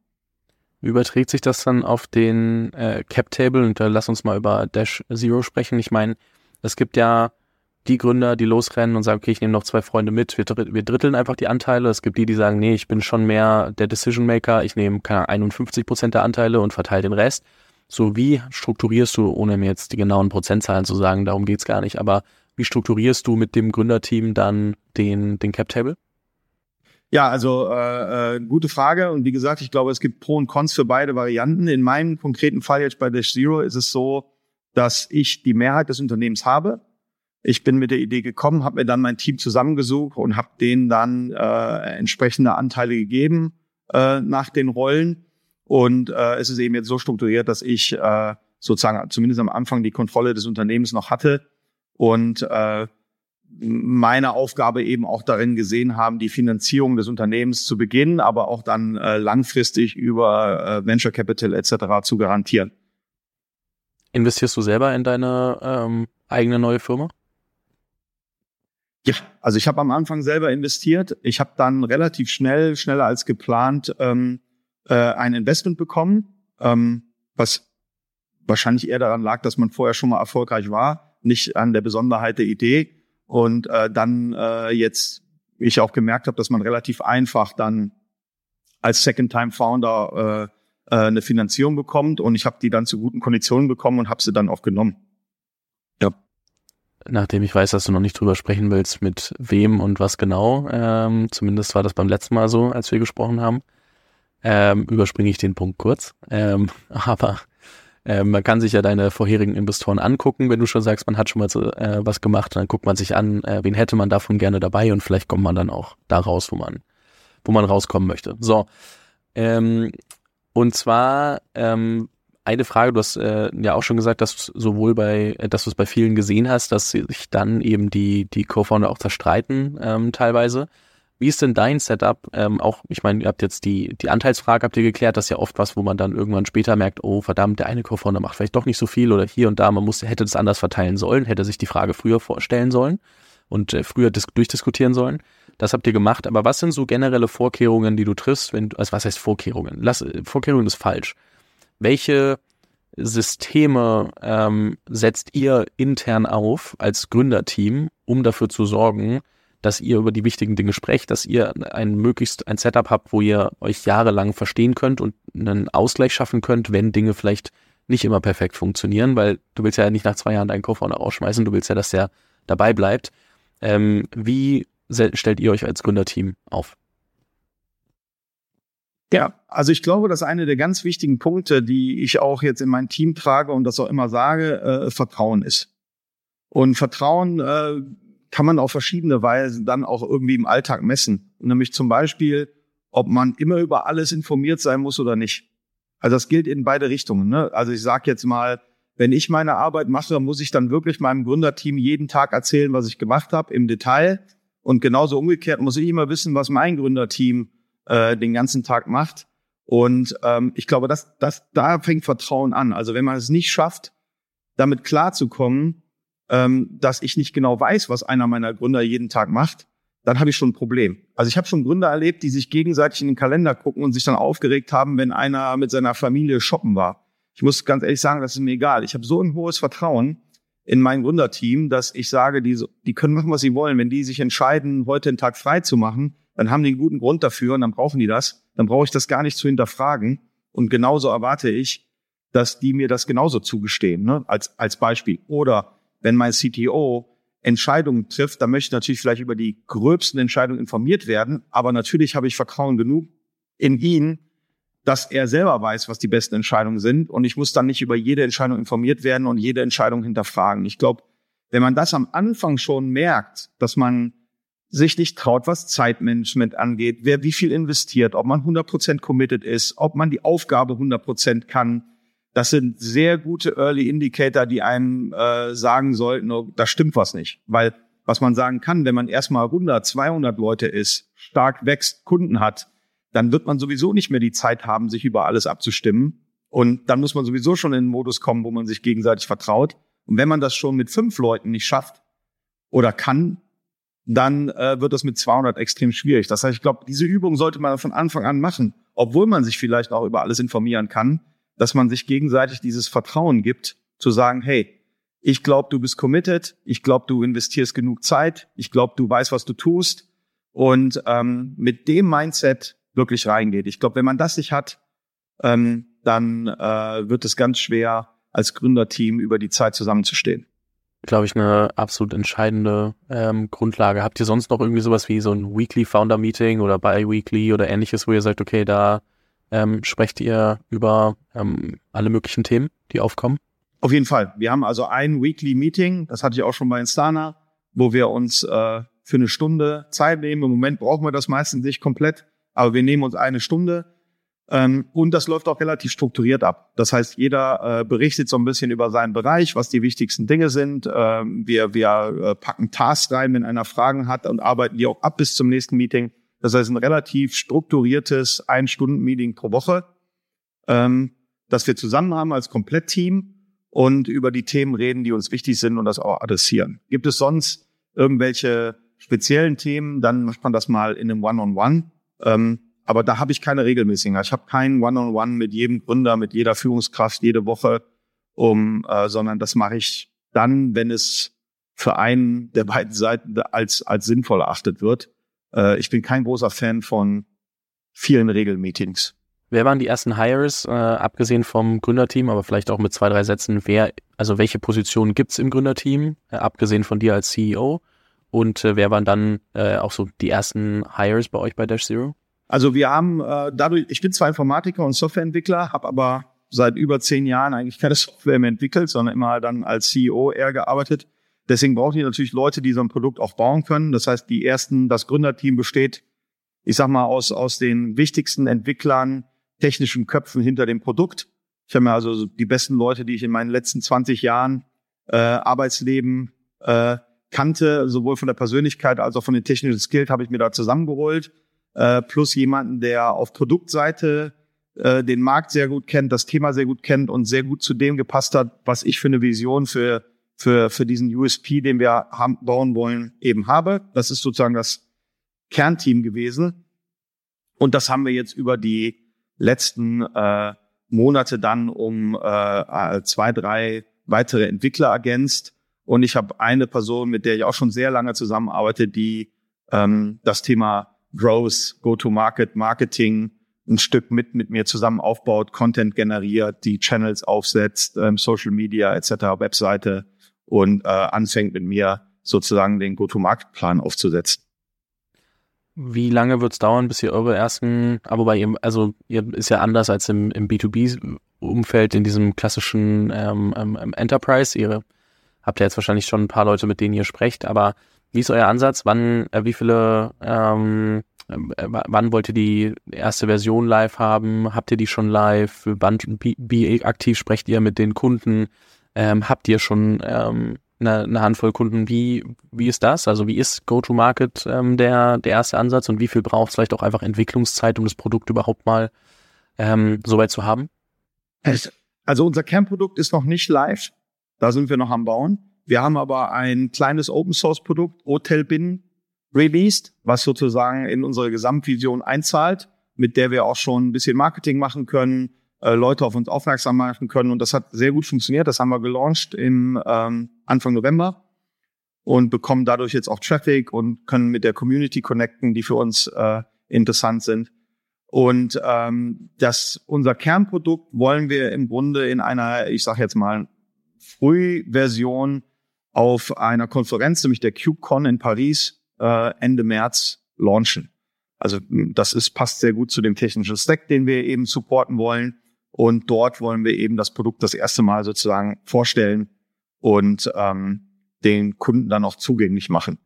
[SPEAKER 2] Überträgt sich das dann auf den äh, Cap Table? Und da lass uns mal über Dash Zero sprechen. Ich meine, es gibt ja die Gründer, die losrennen und sagen, okay, ich nehme noch zwei Freunde mit, wir, wir dritteln einfach die Anteile. Es gibt die, die sagen, nee, ich bin schon mehr der Decision Maker, ich nehme keine 51 Prozent der Anteile und verteile den Rest. So, wie strukturierst du, ohne mir jetzt die genauen Prozentzahlen zu sagen, darum geht's gar nicht, aber wie strukturierst du mit dem Gründerteam dann den, den Cap Table?
[SPEAKER 1] Ja, also äh, äh, gute Frage. Und wie gesagt, ich glaube, es gibt Pro und Cons für beide Varianten. In meinem konkreten Fall jetzt bei Dash Zero ist es so, dass ich die Mehrheit des Unternehmens habe. Ich bin mit der Idee gekommen, habe mir dann mein Team zusammengesucht und habe denen dann äh, entsprechende Anteile gegeben äh, nach den Rollen. Und äh, es ist eben jetzt so strukturiert, dass ich äh, sozusagen zumindest am Anfang die Kontrolle des Unternehmens noch hatte und äh, meine Aufgabe eben auch darin gesehen haben, die Finanzierung des Unternehmens zu beginnen, aber auch dann äh, langfristig über äh, Venture Capital etc. zu garantieren.
[SPEAKER 2] Investierst du selber in deine ähm, eigene neue Firma?
[SPEAKER 1] Ja, also ich habe am Anfang selber investiert. Ich habe dann relativ schnell, schneller als geplant, ähm, äh, ein Investment bekommen, ähm, was wahrscheinlich eher daran lag, dass man vorher schon mal erfolgreich war, nicht an der Besonderheit der Idee. Und äh, dann äh, jetzt ich auch gemerkt habe, dass man relativ einfach dann als Second-Time-Founder äh, äh, eine Finanzierung bekommt und ich habe die dann zu guten Konditionen bekommen und habe sie dann auch genommen.
[SPEAKER 2] Ja. Nachdem ich weiß, dass du noch nicht drüber sprechen willst, mit wem und was genau, ähm, zumindest war das beim letzten Mal so, als wir gesprochen haben, ähm, überspringe ich den Punkt kurz. Ähm, aber äh, man kann sich ja deine vorherigen Investoren angucken, wenn du schon sagst, man hat schon mal so, äh, was gemacht, dann guckt man sich an, äh, wen hätte man davon gerne dabei und vielleicht kommt man dann auch da raus, wo man, wo man rauskommen möchte. So. Ähm, und zwar ähm, eine Frage, du hast äh, ja auch schon gesagt, dass sowohl bei, äh, dass du es bei vielen gesehen hast, dass sich dann eben die, die Co-Founder auch zerstreiten, ähm, teilweise. Wie ist denn dein Setup? Ähm, auch, ich meine, ihr habt jetzt die, die Anteilsfrage habt ihr geklärt, das ist ja oft was, wo man dann irgendwann später merkt, oh verdammt, der eine Co-Founder macht vielleicht doch nicht so viel oder hier und da, man muss, hätte das anders verteilen sollen, hätte sich die Frage früher vorstellen sollen und äh, früher durchdiskutieren sollen. Das habt ihr gemacht, aber was sind so generelle Vorkehrungen, die du triffst, wenn du, also was heißt Vorkehrungen? Lass, Vorkehrungen ist falsch. Welche Systeme ähm, setzt ihr intern auf als Gründerteam, um dafür zu sorgen, dass ihr über die wichtigen Dinge sprecht, dass ihr ein möglichst ein Setup habt, wo ihr euch jahrelang verstehen könnt und einen Ausgleich schaffen könnt, wenn Dinge vielleicht nicht immer perfekt funktionieren, weil du willst ja nicht nach zwei Jahren deinen Co-Founder rausschmeißen, du willst ja, dass der dabei bleibt. Ähm, wie stellt ihr euch als Gründerteam auf?
[SPEAKER 1] Ja, also ich glaube, dass eine der ganz wichtigen Punkte, die ich auch jetzt in mein Team trage und das auch immer sage, äh, Vertrauen ist. Und Vertrauen äh, kann man auf verschiedene Weise dann auch irgendwie im Alltag messen. Nämlich zum Beispiel, ob man immer über alles informiert sein muss oder nicht. Also das gilt in beide Richtungen. Ne? Also ich sage jetzt mal, wenn ich meine Arbeit mache, muss ich dann wirklich meinem Gründerteam jeden Tag erzählen, was ich gemacht habe im Detail. Und genauso umgekehrt muss ich immer wissen, was mein Gründerteam äh, den ganzen Tag macht. Und ähm, ich glaube, das, das, da fängt Vertrauen an. Also wenn man es nicht schafft, damit klarzukommen, ähm, dass ich nicht genau weiß, was einer meiner Gründer jeden Tag macht, dann habe ich schon ein Problem. Also ich habe schon Gründer erlebt, die sich gegenseitig in den Kalender gucken und sich dann aufgeregt haben, wenn einer mit seiner Familie shoppen war. Ich muss ganz ehrlich sagen, das ist mir egal. Ich habe so ein hohes Vertrauen in mein Gründerteam, dass ich sage, die, die können machen, was sie wollen. Wenn die sich entscheiden, heute einen Tag frei zu machen, dann haben die einen guten Grund dafür und dann brauchen die das. Dann brauche ich das gar nicht zu hinterfragen. Und genauso erwarte ich, dass die mir das genauso zugestehen, ne? als, als Beispiel. Oder wenn mein CTO Entscheidungen trifft, dann möchte ich natürlich vielleicht über die gröbsten Entscheidungen informiert werden. Aber natürlich habe ich Vertrauen genug in ihn, dass er selber weiß, was die besten Entscheidungen sind. Und ich muss dann nicht über jede Entscheidung informiert werden und jede Entscheidung hinterfragen. Ich glaube, wenn man das am Anfang schon merkt, dass man sich nicht traut, was Zeitmanagement angeht, wer wie viel investiert, ob man 100% committed ist, ob man die Aufgabe 100% kann, das sind sehr gute Early Indicator, die einem äh, sagen sollten, oh, da stimmt was nicht. Weil was man sagen kann, wenn man erstmal 100, 200 Leute ist, stark wächst, Kunden hat, dann wird man sowieso nicht mehr die Zeit haben, sich über alles abzustimmen. Und dann muss man sowieso schon in einen Modus kommen, wo man sich gegenseitig vertraut. Und wenn man das schon mit fünf Leuten nicht schafft oder kann, dann äh, wird das mit 200 extrem schwierig. Das heißt, ich glaube, diese Übung sollte man von Anfang an machen, obwohl man sich vielleicht auch über alles informieren kann, dass man sich gegenseitig dieses Vertrauen gibt, zu sagen, hey, ich glaube, du bist committed, ich glaube, du investierst genug Zeit, ich glaube, du weißt, was du tust und ähm, mit dem Mindset wirklich reingeht. Ich glaube, wenn man das nicht hat, ähm, dann äh, wird es ganz schwer, als Gründerteam über die Zeit zusammenzustehen
[SPEAKER 2] glaube ich, eine absolut entscheidende ähm, Grundlage. Habt ihr sonst noch irgendwie sowas wie so ein Weekly Founder Meeting oder Bi-Weekly oder ähnliches, wo ihr sagt, okay, da ähm, sprecht ihr über ähm, alle möglichen Themen, die aufkommen?
[SPEAKER 1] Auf jeden Fall. Wir haben also ein Weekly Meeting, das hatte ich auch schon bei Instana, wo wir uns äh, für eine Stunde Zeit nehmen. Im Moment brauchen wir das meistens nicht komplett, aber wir nehmen uns eine Stunde ähm, und das läuft auch relativ strukturiert ab. Das heißt, jeder äh, berichtet so ein bisschen über seinen Bereich, was die wichtigsten Dinge sind. Ähm, wir wir äh, packen Tasks rein, wenn einer Fragen hat und arbeiten die auch ab bis zum nächsten Meeting. Das heißt, ein relativ strukturiertes Ein-Stunden-Meeting pro Woche, ähm, das wir zusammen haben als Komplettteam und über die Themen reden, die uns wichtig sind und das auch adressieren. Gibt es sonst irgendwelche speziellen Themen, dann macht man das mal in einem One-on-One. -on -One. Ähm, aber da habe ich keine regelmäßigen. Ich habe kein One-on-One mit jedem Gründer, mit jeder Führungskraft jede Woche, um, äh, sondern das mache ich dann, wenn es für einen der beiden Seiten als als sinnvoll erachtet wird. Äh, ich bin kein großer Fan von vielen Regelmeetings.
[SPEAKER 2] Wer waren die ersten Hires, äh, abgesehen vom Gründerteam, aber vielleicht auch mit zwei, drei Sätzen, wer, also welche Positionen gibt's im Gründerteam, äh, abgesehen von dir als CEO? Und äh, wer waren dann äh, auch so die ersten Hires bei euch bei Dash Zero?
[SPEAKER 1] Also wir haben äh, dadurch, ich bin zwar Informatiker und Softwareentwickler, habe aber seit über zehn Jahren eigentlich keine Software mehr entwickelt, sondern immer dann als CEO eher gearbeitet. Deswegen brauchen die natürlich Leute, die so ein Produkt auch bauen können. Das heißt, die ersten, das Gründerteam besteht, ich sag mal, aus, aus den wichtigsten Entwicklern, technischen Köpfen hinter dem Produkt. Ich habe mir also die besten Leute, die ich in meinen letzten 20 Jahren äh, Arbeitsleben äh, kannte, sowohl von der Persönlichkeit als auch von den technischen Skills, habe ich mir da zusammengeholt äh, plus jemanden, der auf Produktseite äh, den Markt sehr gut kennt, das Thema sehr gut kennt und sehr gut zu dem gepasst hat, was ich für eine Vision für für für diesen USP, den wir haben, bauen wollen, eben habe. Das ist sozusagen das Kernteam gewesen und das haben wir jetzt über die letzten äh, Monate dann um äh, zwei, drei weitere Entwickler ergänzt. Und ich habe eine Person, mit der ich auch schon sehr lange zusammenarbeite, die ähm, das Thema Growth, Go-to-Market, Marketing ein Stück mit mit mir zusammen aufbaut, Content generiert, die Channels aufsetzt, ähm, Social Media etc., Webseite und äh, anfängt mit mir sozusagen den Go-to-Market-Plan aufzusetzen.
[SPEAKER 2] Wie lange wird es dauern, bis ihr eure ersten, aber bei ihr, also ihr ist ja anders als im, im B2B-Umfeld, in diesem klassischen ähm, ähm, Enterprise. Ihr habt ja jetzt wahrscheinlich schon ein paar Leute, mit denen ihr sprecht, aber wie ist euer Ansatz? Wann, äh, wie viele, ähm, äh, wann wollt ihr die erste Version live haben? Habt ihr die schon live? Wann, wie aktiv sprecht ihr mit den Kunden? Ähm, habt ihr schon ähm, eine, eine Handvoll Kunden? Wie, wie ist das? Also wie ist Go-to-Market ähm, der, der erste Ansatz und wie viel braucht es vielleicht auch einfach Entwicklungszeit, um das Produkt überhaupt mal ähm, soweit zu haben?
[SPEAKER 1] Also unser Kernprodukt ist noch nicht live. Da sind wir noch am Bauen. Wir haben aber ein kleines Open Source Produkt, Hotelbin, released, was sozusagen in unsere Gesamtvision einzahlt, mit der wir auch schon ein bisschen Marketing machen können, Leute auf uns aufmerksam machen können. Und das hat sehr gut funktioniert. Das haben wir gelauncht im ähm, Anfang November und bekommen dadurch jetzt auch Traffic und können mit der Community connecten, die für uns äh, interessant sind. Und ähm, das unser Kernprodukt wollen wir im Grunde in einer, ich sage jetzt mal, Frühversion auf einer Konferenz, nämlich der KubeCon in Paris, äh, Ende März launchen. Also das ist, passt sehr gut zu dem technischen Stack, den wir eben supporten wollen. Und dort wollen wir eben das Produkt das erste Mal sozusagen vorstellen und ähm, den Kunden dann auch zugänglich machen.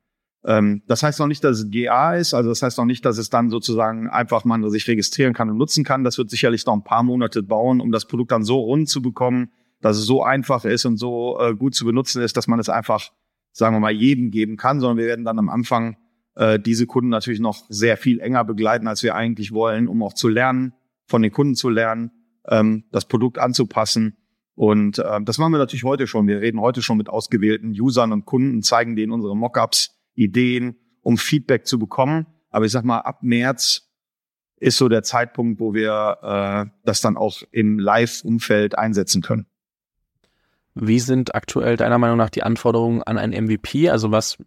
[SPEAKER 1] Ähm, das heißt noch nicht, dass es GA ist, also das heißt noch nicht, dass es dann sozusagen einfach man sich registrieren kann und nutzen kann. Das wird sicherlich noch ein paar Monate bauen, um das Produkt dann so rund zu bekommen, dass es so einfach ist und so äh, gut zu benutzen ist, dass man es einfach, sagen wir mal, jedem geben kann, sondern wir werden dann am Anfang äh, diese Kunden natürlich noch sehr viel enger begleiten, als wir eigentlich wollen, um auch zu lernen, von den Kunden zu lernen, ähm, das Produkt anzupassen. Und äh, das machen wir natürlich heute schon. Wir reden heute schon mit ausgewählten Usern und Kunden, zeigen denen unsere Mockups, Ideen um Feedback zu bekommen. Aber ich sag mal, ab März ist so der Zeitpunkt, wo wir äh, das dann auch im Live-Umfeld einsetzen können.
[SPEAKER 2] Wie sind aktuell deiner Meinung nach die Anforderungen an ein MVP? Also was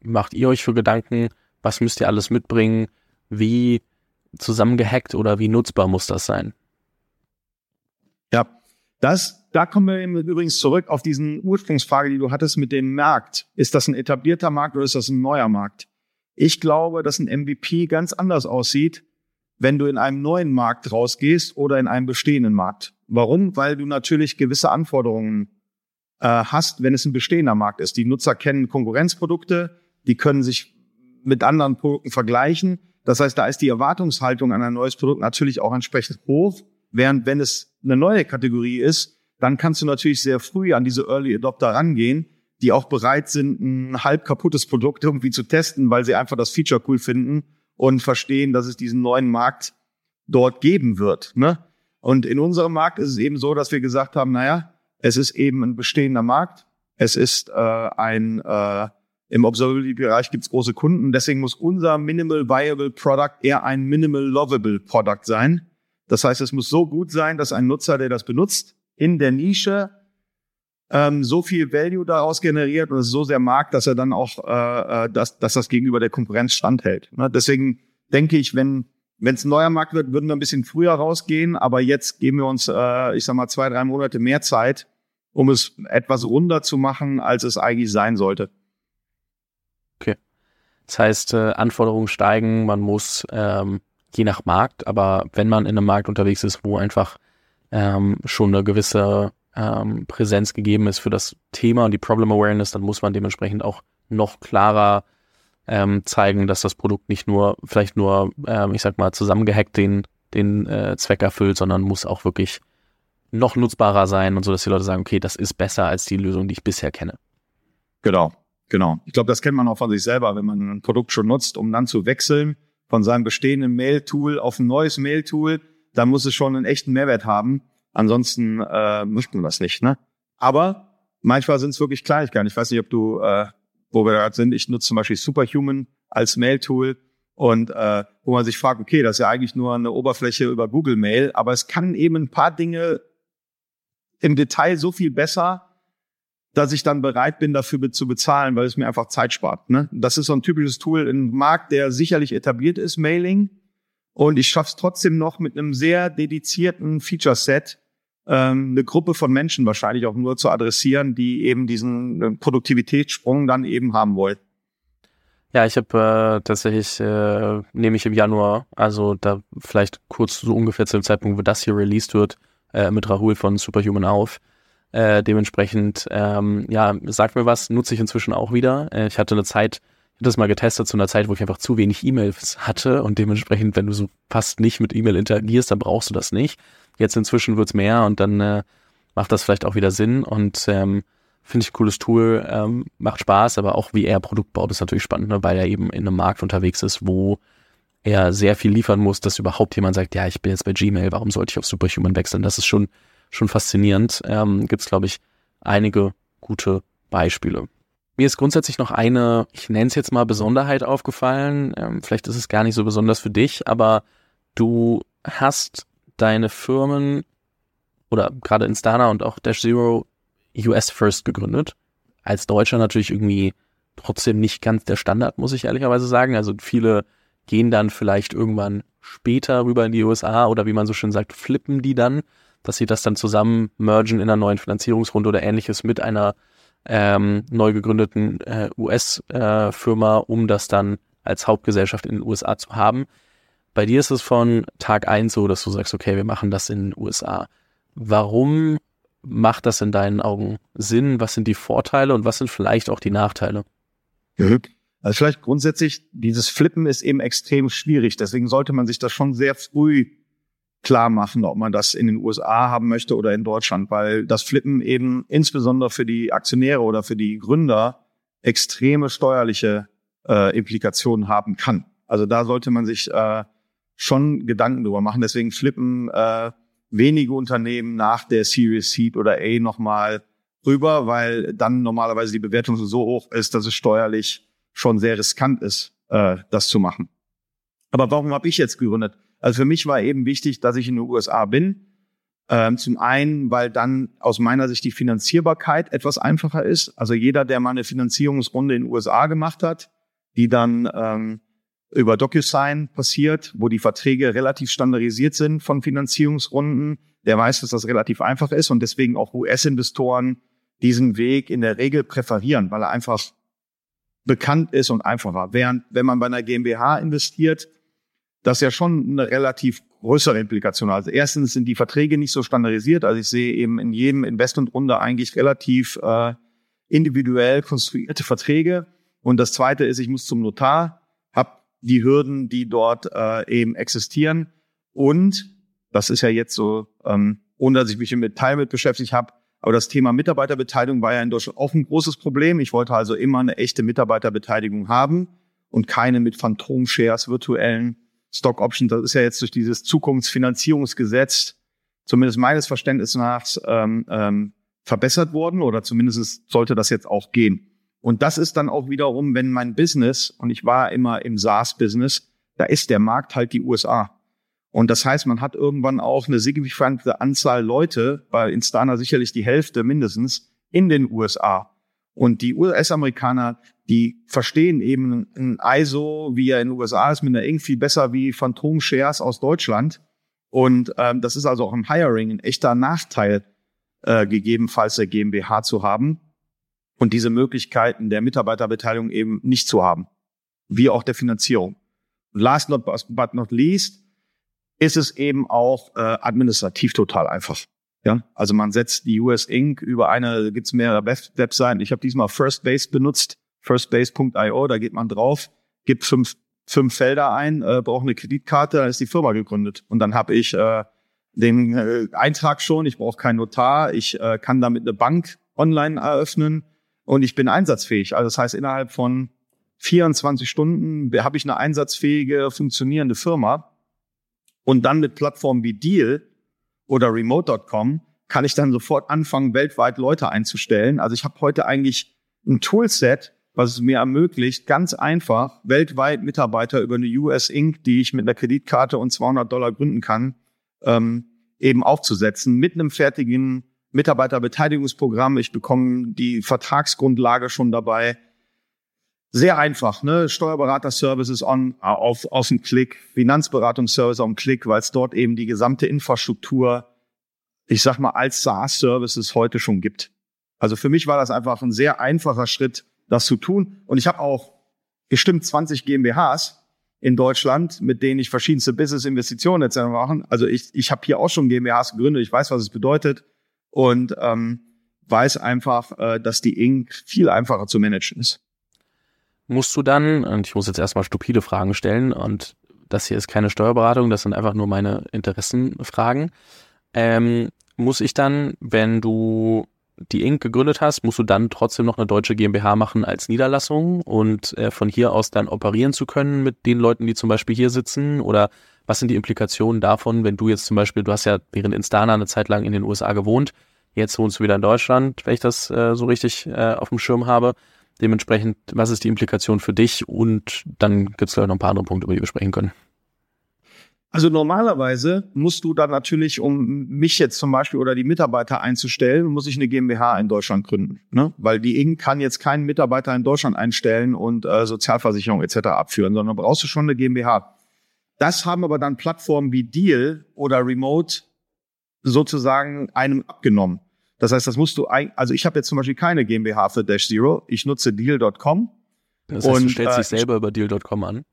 [SPEAKER 2] macht ihr euch für Gedanken? Was müsst ihr alles mitbringen? Wie zusammengehackt oder wie nutzbar muss das sein?
[SPEAKER 1] Ja, das, da kommen wir übrigens zurück auf diesen Ursprungsfrage, die du hattest mit dem Markt. Ist das ein etablierter Markt oder ist das ein neuer Markt? Ich glaube, dass ein MVP ganz anders aussieht, wenn du in einem neuen Markt rausgehst oder in einem bestehenden Markt. Warum? Weil du natürlich gewisse Anforderungen äh, hast, wenn es ein bestehender Markt ist. Die Nutzer kennen Konkurrenzprodukte, die können sich mit anderen Produkten vergleichen. Das heißt, da ist die Erwartungshaltung an ein neues Produkt natürlich auch entsprechend hoch. Während wenn es eine neue Kategorie ist, dann kannst du natürlich sehr früh an diese Early Adopter rangehen, die auch bereit sind, ein halb kaputtes Produkt irgendwie zu testen, weil sie einfach das Feature cool finden und verstehen, dass es diesen neuen Markt dort geben wird. Ne? Und in unserem Markt ist es eben so, dass wir gesagt haben, naja, es ist eben ein bestehender Markt. Es ist äh, ein äh, im Observability-Bereich gibt es große Kunden. Deswegen muss unser Minimal Viable Product eher ein Minimal Lovable Product sein. Das heißt, es muss so gut sein, dass ein Nutzer, der das benutzt, in der Nische ähm, so viel Value daraus generiert und es so sehr mag, dass er dann auch, äh, äh, dass, dass das gegenüber der Konkurrenz standhält. Ne? Deswegen denke ich, wenn wenn es ein neuer Markt wird, würden wir ein bisschen früher rausgehen, aber jetzt geben wir uns, äh, ich sag mal, zwei, drei Monate mehr Zeit, um es etwas runder zu machen, als es eigentlich sein sollte.
[SPEAKER 2] Okay. Das heißt, äh, Anforderungen steigen, man muss ähm, je nach Markt, aber wenn man in einem Markt unterwegs ist, wo einfach ähm, schon eine gewisse ähm, Präsenz gegeben ist für das Thema und die Problem Awareness, dann muss man dementsprechend auch noch klarer ähm, zeigen, dass das Produkt nicht nur, vielleicht nur, ähm, ich sag mal, zusammengehackt den, den äh, Zweck erfüllt, sondern muss auch wirklich noch nutzbarer sein und so, dass die Leute sagen, okay, das ist besser als die Lösung, die ich bisher kenne.
[SPEAKER 1] Genau. Genau. Ich glaube, das kennt man auch von sich selber, wenn man ein Produkt schon nutzt, um dann zu wechseln von seinem bestehenden Mail-Tool auf ein neues Mail-Tool, dann muss es schon einen echten Mehrwert haben. Ansonsten äh, möchte man das nicht. Ne? Aber manchmal sind es wirklich Kleinigkeiten. Ich weiß nicht, ob du, äh, wo wir gerade sind, ich nutze zum Beispiel Superhuman als Mail-Tool und äh, wo man sich fragt, okay, das ist ja eigentlich nur eine Oberfläche über Google Mail, aber es kann eben ein paar Dinge im Detail so viel besser, dass ich dann bereit bin, dafür zu bezahlen, weil es mir einfach Zeit spart. Ne? Das ist so ein typisches Tool im Markt, der sicherlich etabliert ist, Mailing. Und ich schaffe es trotzdem noch mit einem sehr dedizierten Feature-Set, ähm, eine Gruppe von Menschen wahrscheinlich auch nur zu adressieren, die eben diesen äh, Produktivitätssprung dann eben haben wollen.
[SPEAKER 2] Ja, ich habe äh, tatsächlich, äh, nehme ich im Januar, also da vielleicht kurz so ungefähr zu dem Zeitpunkt, wo das hier released wird, äh, mit Rahul von Superhuman auf. Äh, dementsprechend, ähm, ja, sagt mir was, nutze ich inzwischen auch wieder. Äh, ich hatte eine Zeit, ich hatte das mal getestet zu einer Zeit, wo ich einfach zu wenig E-Mails hatte und dementsprechend, wenn du so fast nicht mit E-Mail interagierst, dann brauchst du das nicht. Jetzt inzwischen wird's mehr und dann äh, macht das vielleicht auch wieder Sinn und ähm, finde ich ein cooles Tool, ähm, macht Spaß, aber auch wie er Produkt baut, ist natürlich spannend, ne, weil er eben in einem Markt unterwegs ist, wo er sehr viel liefern muss, dass überhaupt jemand sagt, ja, ich bin jetzt bei Gmail, warum sollte ich auf Superhuman wechseln? Das ist schon schon faszinierend. Ähm, Gibt es, glaube ich, einige gute Beispiele. Mir ist grundsätzlich noch eine, ich nenne es jetzt mal Besonderheit aufgefallen. Ähm, vielleicht ist es gar nicht so besonders für dich, aber du hast deine Firmen oder gerade Instana und auch Dash Zero US First gegründet. Als Deutscher natürlich irgendwie trotzdem nicht ganz der Standard, muss ich ehrlicherweise sagen. Also viele gehen dann vielleicht irgendwann später rüber in die USA oder wie man so schön sagt, flippen die dann dass sie das dann zusammen mergen in einer neuen Finanzierungsrunde oder ähnliches mit einer ähm, neu gegründeten äh, US-Firma, äh, um das dann als Hauptgesellschaft in den USA zu haben. Bei dir ist es von Tag eins so, dass du sagst, okay, wir machen das in den USA. Warum macht das in deinen Augen Sinn? Was sind die Vorteile und was sind vielleicht auch die Nachteile?
[SPEAKER 1] Mhm. Also vielleicht grundsätzlich, dieses Flippen ist eben extrem schwierig. Deswegen sollte man sich das schon sehr früh klar machen, ob man das in den USA haben möchte oder in Deutschland, weil das Flippen eben insbesondere für die Aktionäre oder für die Gründer extreme steuerliche äh, Implikationen haben kann. Also da sollte man sich äh, schon Gedanken drüber machen. Deswegen flippen äh, wenige Unternehmen nach der Series Seed oder A nochmal rüber, weil dann normalerweise die Bewertung so hoch ist, dass es steuerlich schon sehr riskant ist, äh, das zu machen. Aber warum habe ich jetzt gegründet? Also für mich war eben wichtig, dass ich in den USA bin. Ähm, zum einen, weil dann aus meiner Sicht die Finanzierbarkeit etwas einfacher ist. Also jeder, der mal eine Finanzierungsrunde in den USA gemacht hat, die dann ähm, über DocuSign passiert, wo die Verträge relativ standardisiert sind von Finanzierungsrunden, der weiß, dass das relativ einfach ist und deswegen auch US-Investoren diesen Weg in der Regel präferieren, weil er einfach bekannt ist und einfacher. Während wenn man bei einer GmbH investiert, das ja schon eine relativ größere Implikation. Also erstens sind die Verträge nicht so standardisiert. Also ich sehe eben in jedem Investmentrunde eigentlich relativ äh, individuell konstruierte Verträge. Und das Zweite ist, ich muss zum Notar, habe die Hürden, die dort äh, eben existieren. Und das ist ja jetzt so, ähm, ohne dass ich mich im Detail mit beschäftigt habe, aber das Thema Mitarbeiterbeteiligung war ja in Deutschland auch ein großes Problem. Ich wollte also immer eine echte Mitarbeiterbeteiligung haben und keine mit Phantom-Shares, virtuellen Stock Options. Das ist ja jetzt durch dieses Zukunftsfinanzierungsgesetz, zumindest meines Verständnisses nach, ähm, ähm, verbessert worden oder zumindest sollte das jetzt auch gehen. Und das ist dann auch wiederum, wenn mein Business, und ich war immer im SaaS-Business, da ist der Markt halt die USA. Und das heißt, man hat irgendwann auch eine signifikante Anzahl Leute, bei Instana sicherlich die Hälfte mindestens, in den USA. Und die US-Amerikaner, die verstehen eben ein ISO, wie er in den USA ist, mit einer irgendwie besser wie Phantom-Shares aus Deutschland. Und ähm, das ist also auch im Hiring ein echter Nachteil, äh, gegebenenfalls der GmbH zu haben und diese Möglichkeiten der Mitarbeiterbeteiligung eben nicht zu haben, wie auch der Finanzierung. Und last not, but not least, ist es eben auch äh, administrativ total einfach. Ja, also man setzt die US Inc. über eine, gibt's mehrere Web Webseiten. Ich habe diesmal First Base benutzt, firstbase.io, da geht man drauf, gibt fünf, fünf Felder ein, äh, braucht eine Kreditkarte, dann ist die Firma gegründet. Und dann habe ich äh, den äh, Eintrag schon, ich brauche keinen Notar, ich äh, kann damit eine Bank online eröffnen und ich bin einsatzfähig. Also das heißt, innerhalb von 24 Stunden habe ich eine einsatzfähige, funktionierende Firma und dann mit Plattformen wie Deal oder Remote.com kann ich dann sofort anfangen, weltweit Leute einzustellen. Also ich habe heute eigentlich ein Toolset, was es mir ermöglicht, ganz einfach weltweit Mitarbeiter über eine US Inc., die ich mit einer Kreditkarte und 200 Dollar gründen kann, ähm, eben aufzusetzen mit einem fertigen Mitarbeiterbeteiligungsprogramm. Ich bekomme die Vertragsgrundlage schon dabei sehr einfach, ne? Steuerberater-Services on, auf, auf einen Klick, Finanzberatungsservice auf einen Klick, weil es dort eben die gesamte Infrastruktur, ich sag mal, als SaaS-Services heute schon gibt. Also für mich war das einfach ein sehr einfacher Schritt, das zu tun. Und ich habe auch bestimmt 20 GmbHs in Deutschland, mit denen ich verschiedenste Business-Investitionen etc. machen. Also ich, ich habe hier auch schon GmbHs gegründet, ich weiß, was es bedeutet und ähm, weiß einfach, äh, dass die Inc. viel einfacher zu managen ist
[SPEAKER 2] musst du dann, und ich muss jetzt erstmal stupide Fragen stellen, und das hier ist keine Steuerberatung, das sind einfach nur meine Interessenfragen. Ähm, muss ich dann, wenn du die Inc. gegründet hast, musst du dann trotzdem noch eine deutsche GmbH machen als Niederlassung und äh, von hier aus dann operieren zu können mit den Leuten, die zum Beispiel hier sitzen? Oder was sind die Implikationen davon, wenn du jetzt zum Beispiel, du hast ja während Instana eine Zeit lang in den USA gewohnt, jetzt wohnst du wieder in Deutschland, wenn ich das äh, so richtig äh, auf dem Schirm habe. Dementsprechend, was ist die Implikation für dich? Und dann gibt es, glaube noch ein paar andere Punkte, über die wir sprechen können.
[SPEAKER 1] Also normalerweise musst du dann natürlich, um mich jetzt zum Beispiel oder die Mitarbeiter einzustellen, muss ich eine GmbH in Deutschland gründen. Ne? Weil die Inc. kann jetzt keinen Mitarbeiter in Deutschland einstellen und äh, Sozialversicherung etc. abführen, sondern brauchst du schon eine GmbH. Das haben aber dann Plattformen wie Deal oder Remote sozusagen einem abgenommen. Das heißt, das musst du, also ich habe jetzt zum Beispiel keine GmbH für Dash Zero. Ich nutze Deal.com.
[SPEAKER 2] Das heißt, und, du stellst äh, dich selber über Deal.com an?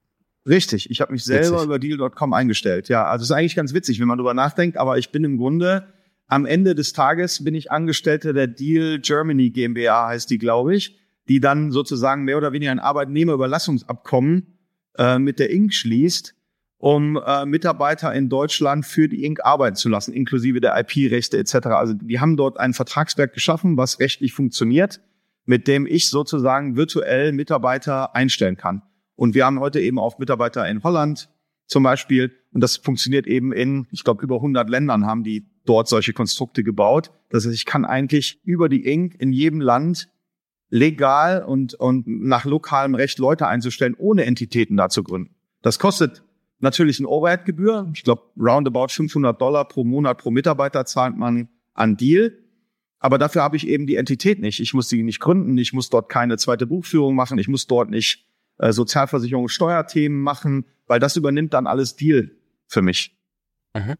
[SPEAKER 1] Richtig, ich habe mich selber witzig. über Deal.com eingestellt. Ja, also es ist eigentlich ganz witzig, wenn man drüber nachdenkt, aber ich bin im Grunde am Ende des Tages bin ich Angestellter der Deal Germany GmbH, heißt die, glaube ich, die dann sozusagen mehr oder weniger ein Arbeitnehmerüberlassungsabkommen äh, mit der Inc. schließt um äh, Mitarbeiter in Deutschland für die Inc. arbeiten zu lassen, inklusive der IP-Rechte etc. Also die haben dort ein Vertragswerk geschaffen, was rechtlich funktioniert, mit dem ich sozusagen virtuell Mitarbeiter einstellen kann. Und wir haben heute eben auch Mitarbeiter in Holland zum Beispiel. Und das funktioniert eben in, ich glaube, über 100 Ländern haben die dort solche Konstrukte gebaut. Das heißt, ich kann eigentlich über die Inc. in jedem Land legal und, und nach lokalem Recht Leute einzustellen, ohne Entitäten da zu gründen. Das kostet natürlich eine Overhead-Gebühr. Ich glaube, roundabout 500 Dollar pro Monat pro Mitarbeiter zahlt man an Deal. Aber dafür habe ich eben die Entität nicht. Ich muss sie nicht gründen. Ich muss dort keine zweite Buchführung machen. Ich muss dort nicht äh, Sozialversicherung, Steuerthemen machen, weil das übernimmt dann alles Deal für mich.
[SPEAKER 2] Mhm.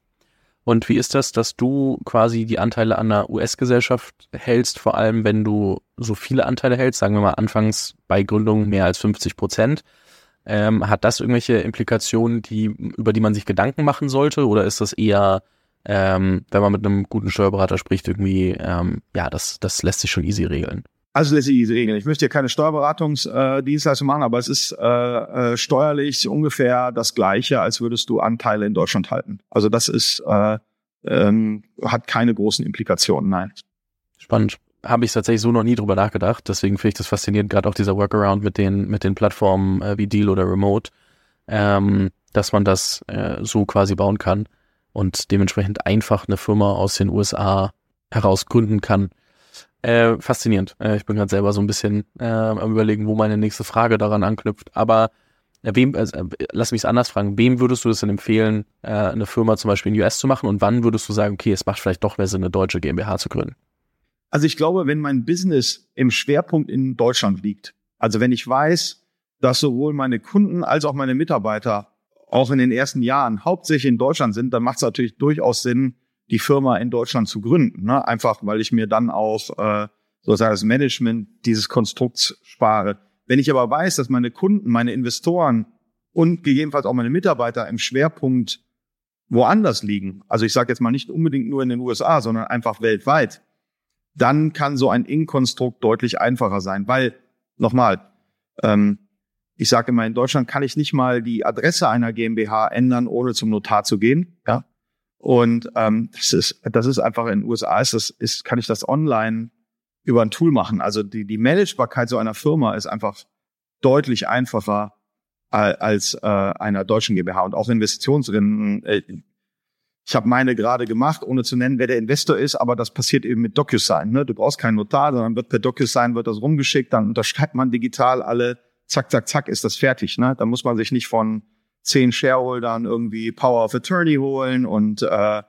[SPEAKER 2] Und wie ist das, dass du quasi die Anteile an der US-Gesellschaft hältst, vor allem wenn du so viele Anteile hältst, sagen wir mal anfangs bei Gründung mehr als 50 Prozent? Ähm, hat das irgendwelche Implikationen, die, über die man sich Gedanken machen sollte? Oder ist das eher, ähm, wenn man mit einem guten Steuerberater spricht, irgendwie, ähm, ja, das, das lässt sich schon easy regeln?
[SPEAKER 1] Also lässt sich easy regeln. Ich möchte hier keine Steuerberatungsdienstleistung äh, machen, aber es ist äh, äh, steuerlich ungefähr das Gleiche, als würdest du Anteile in Deutschland halten. Also das ist, äh, ähm, hat keine großen Implikationen, nein.
[SPEAKER 2] Spannend habe ich tatsächlich so noch nie drüber nachgedacht. Deswegen finde ich das faszinierend, gerade auch dieser Workaround mit den, mit den Plattformen äh, wie Deal oder Remote, ähm, dass man das äh, so quasi bauen kann und dementsprechend einfach eine Firma aus den USA heraus gründen kann. Äh, faszinierend. Äh, ich bin gerade selber so ein bisschen äh, am überlegen, wo meine nächste Frage daran anknüpft. Aber äh, wem, also, äh, lass mich es anders fragen, wem würdest du es denn empfehlen, äh, eine Firma zum Beispiel in den US zu machen und wann würdest du sagen, okay, es macht vielleicht doch mehr Sinn, eine deutsche GmbH zu gründen?
[SPEAKER 1] Also ich glaube, wenn mein Business im Schwerpunkt in Deutschland liegt, also wenn ich weiß, dass sowohl meine Kunden als auch meine Mitarbeiter auch in den ersten Jahren hauptsächlich in Deutschland sind, dann macht es natürlich durchaus Sinn, die Firma in Deutschland zu gründen. Ne? Einfach, weil ich mir dann auch äh, sozusagen das Management dieses Konstrukts spare. Wenn ich aber weiß, dass meine Kunden, meine Investoren und gegebenenfalls auch meine Mitarbeiter im Schwerpunkt woanders liegen, also ich sage jetzt mal nicht unbedingt nur in den USA, sondern einfach weltweit, dann kann so ein In-Konstrukt deutlich einfacher sein. Weil, nochmal, ähm, ich sage immer, in Deutschland kann ich nicht mal die Adresse einer GmbH ändern, ohne zum Notar zu gehen. Ja. Und ähm, das ist, das ist einfach in den USA ist das, ist, kann ich das online über ein Tool machen. Also die, die Managebarkeit so einer Firma ist einfach deutlich einfacher als äh, einer deutschen GmbH und auch Investitionsrinnen. Äh, ich habe meine gerade gemacht, ohne zu nennen, wer der Investor ist, aber das passiert eben mit DocuSign. Ne? Du brauchst keinen Notar, sondern wird per DocuSign wird das rumgeschickt, dann unterschreibt man digital alle, zack, zack, zack, ist das fertig. Ne? Da muss man sich nicht von zehn Shareholdern irgendwie Power of Attorney holen und äh,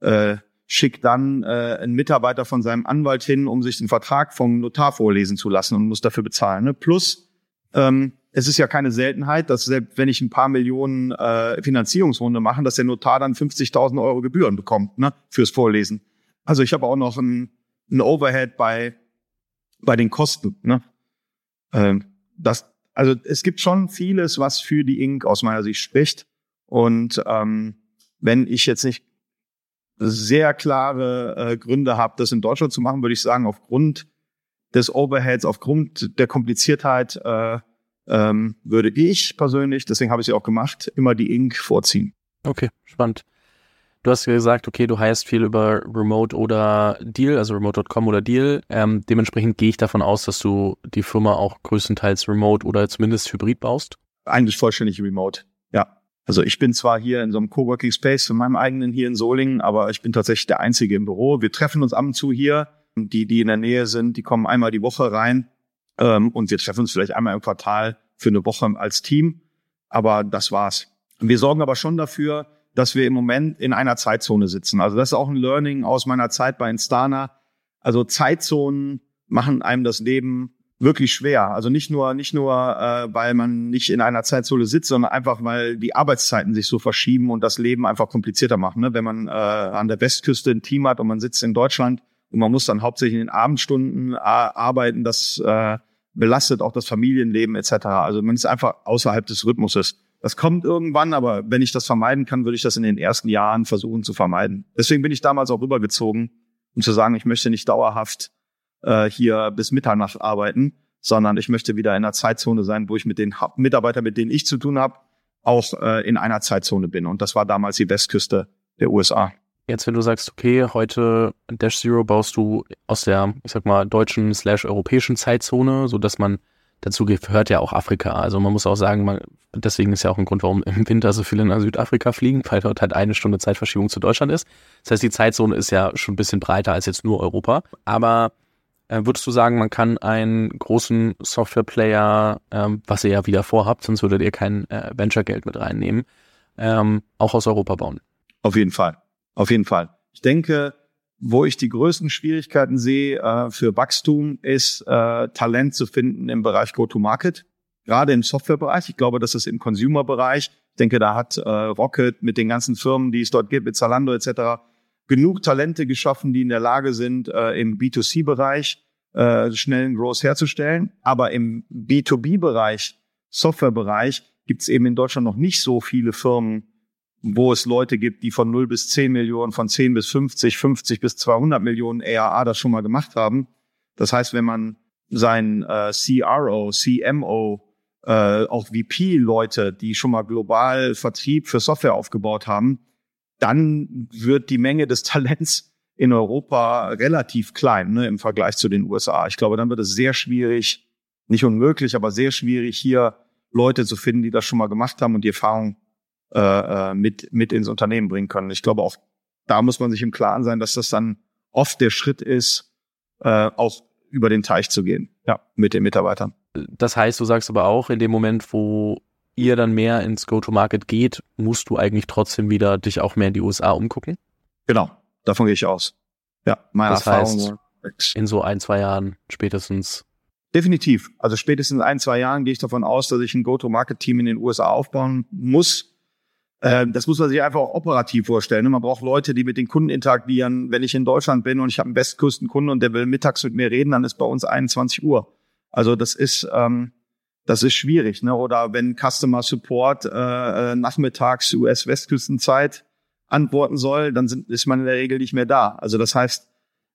[SPEAKER 1] äh, schickt dann äh, einen Mitarbeiter von seinem Anwalt hin, um sich den Vertrag vom Notar vorlesen zu lassen und muss dafür bezahlen. Ne? Plus ähm, es ist ja keine Seltenheit, dass selbst wenn ich ein paar Millionen äh, Finanzierungsrunde mache, dass der Notar dann 50.000 Euro Gebühren bekommt ne, fürs Vorlesen. Also ich habe auch noch ein, ein Overhead bei bei den Kosten. Ne? Ähm, das, also es gibt schon vieles, was für die Inc. aus meiner Sicht spricht. Und ähm, wenn ich jetzt nicht sehr klare äh, Gründe habe, das in Deutschland zu machen, würde ich sagen, aufgrund des Overheads, aufgrund der Kompliziertheit äh, ähm, würde ich persönlich, deswegen habe ich sie auch gemacht, immer die Ink vorziehen.
[SPEAKER 2] Okay, spannend. Du hast gesagt, okay, du heißt viel über Remote oder Deal, also Remote.com oder Deal. Ähm, dementsprechend gehe ich davon aus, dass du die Firma auch größtenteils Remote oder zumindest Hybrid baust.
[SPEAKER 1] Eigentlich vollständig Remote, ja. Also ich bin zwar hier in so einem Coworking Space von meinem eigenen hier in Solingen, aber ich bin tatsächlich der Einzige im Büro. Wir treffen uns ab und zu hier. Die, die in der Nähe sind, die kommen einmal die Woche rein. Ähm, und wir treffen uns vielleicht einmal im Quartal für eine Woche als Team. Aber das war's. Wir sorgen aber schon dafür, dass wir im Moment in einer Zeitzone sitzen. Also das ist auch ein Learning aus meiner Zeit bei Instana. Also Zeitzonen machen einem das Leben wirklich schwer. Also nicht nur nicht nur, äh, weil man nicht in einer Zeitzone sitzt, sondern einfach, weil die Arbeitszeiten sich so verschieben und das Leben einfach komplizierter machen. Ne? Wenn man äh, an der Westküste ein Team hat und man sitzt in Deutschland, und man muss dann hauptsächlich in den Abendstunden äh, arbeiten. Das äh, belastet auch das Familienleben etc. Also man ist einfach außerhalb des Rhythmuses. Das kommt irgendwann, aber wenn ich das vermeiden kann, würde ich das in den ersten Jahren versuchen zu vermeiden. Deswegen bin ich damals auch rübergezogen, um zu sagen, ich möchte nicht dauerhaft äh, hier bis Mitternacht arbeiten, sondern ich möchte wieder in einer Zeitzone sein, wo ich mit den Mitarbeitern, mit denen ich zu tun habe, auch äh, in einer Zeitzone bin. Und das war damals die Westküste der USA.
[SPEAKER 2] Jetzt, wenn du sagst, okay, heute Dash Zero baust du aus der, ich sag mal, deutschen slash europäischen Zeitzone, so dass man dazu gehört ja auch Afrika. Also man muss auch sagen, man, deswegen ist ja auch ein Grund, warum im Winter so viele nach Südafrika fliegen, weil dort halt eine Stunde Zeitverschiebung zu Deutschland ist. Das heißt, die Zeitzone ist ja schon ein bisschen breiter als jetzt nur Europa. Aber Äh, würdest du sagen, man kann einen großen Software-Player, ähm, was ihr ja wieder vorhabt, sonst würdet ihr kein äh, Venture-Geld mit reinnehmen, ähm, auch aus Europa bauen?
[SPEAKER 1] Auf jeden Fall. Auf jeden Fall. Ich denke, wo ich die größten Schwierigkeiten sehe äh, für Wachstum, ist äh, Talent zu finden im Bereich Go-to-Market. Gerade im Softwarebereich. Ich glaube, das ist im Consumer-Bereich. Ich denke, da hat äh, Rocket mit den ganzen Firmen, die es dort gibt, mit Zalando etc., genug Talente geschaffen, die in der Lage sind, äh, im B2C-Bereich äh, schnellen Growth herzustellen. Aber im B2B-Bereich, Software-Bereich, gibt es eben in Deutschland noch nicht so viele Firmen, wo es Leute gibt, die von 0 bis 10 Millionen, von 10 bis 50, 50 bis 200 Millionen ARA das schon mal gemacht haben. Das heißt, wenn man sein äh, CRO, CMO, äh, auch VP-Leute, die schon mal global Vertrieb für Software aufgebaut haben, dann wird die Menge des Talents in Europa relativ klein ne, im Vergleich zu den USA. Ich glaube, dann wird es sehr schwierig, nicht unmöglich, aber sehr schwierig, hier Leute zu finden, die das schon mal gemacht haben und die Erfahrung äh, äh, mit, mit ins Unternehmen bringen können. Ich glaube, auch da muss man sich im Klaren sein, dass das dann oft der Schritt ist, äh, auch über den Teich zu gehen, ja, mit den Mitarbeitern.
[SPEAKER 2] Das heißt, du sagst aber auch, in dem Moment, wo ihr dann mehr ins Go-to-Market geht, musst du eigentlich trotzdem wieder dich auch mehr in die USA umgucken?
[SPEAKER 1] Genau, davon gehe ich aus. Ja,
[SPEAKER 2] meine das Erfahrung. Heißt, in so ein, zwei Jahren spätestens.
[SPEAKER 1] Definitiv. Also spätestens ein, zwei Jahren gehe ich davon aus, dass ich ein Go-to-Market-Team in den USA aufbauen muss. Ähm, das muss man sich einfach auch operativ vorstellen. Ne? Man braucht Leute, die mit den Kunden interagieren. Wenn ich in Deutschland bin und ich habe einen Westküstenkunden und der will mittags mit mir reden, dann ist bei uns 21 Uhr. Also das ist, ähm, das ist schwierig. Ne? Oder wenn Customer Support äh, äh nachmittags US-Westküstenzeit antworten soll, dann sind, ist man in der Regel nicht mehr da. Also das heißt,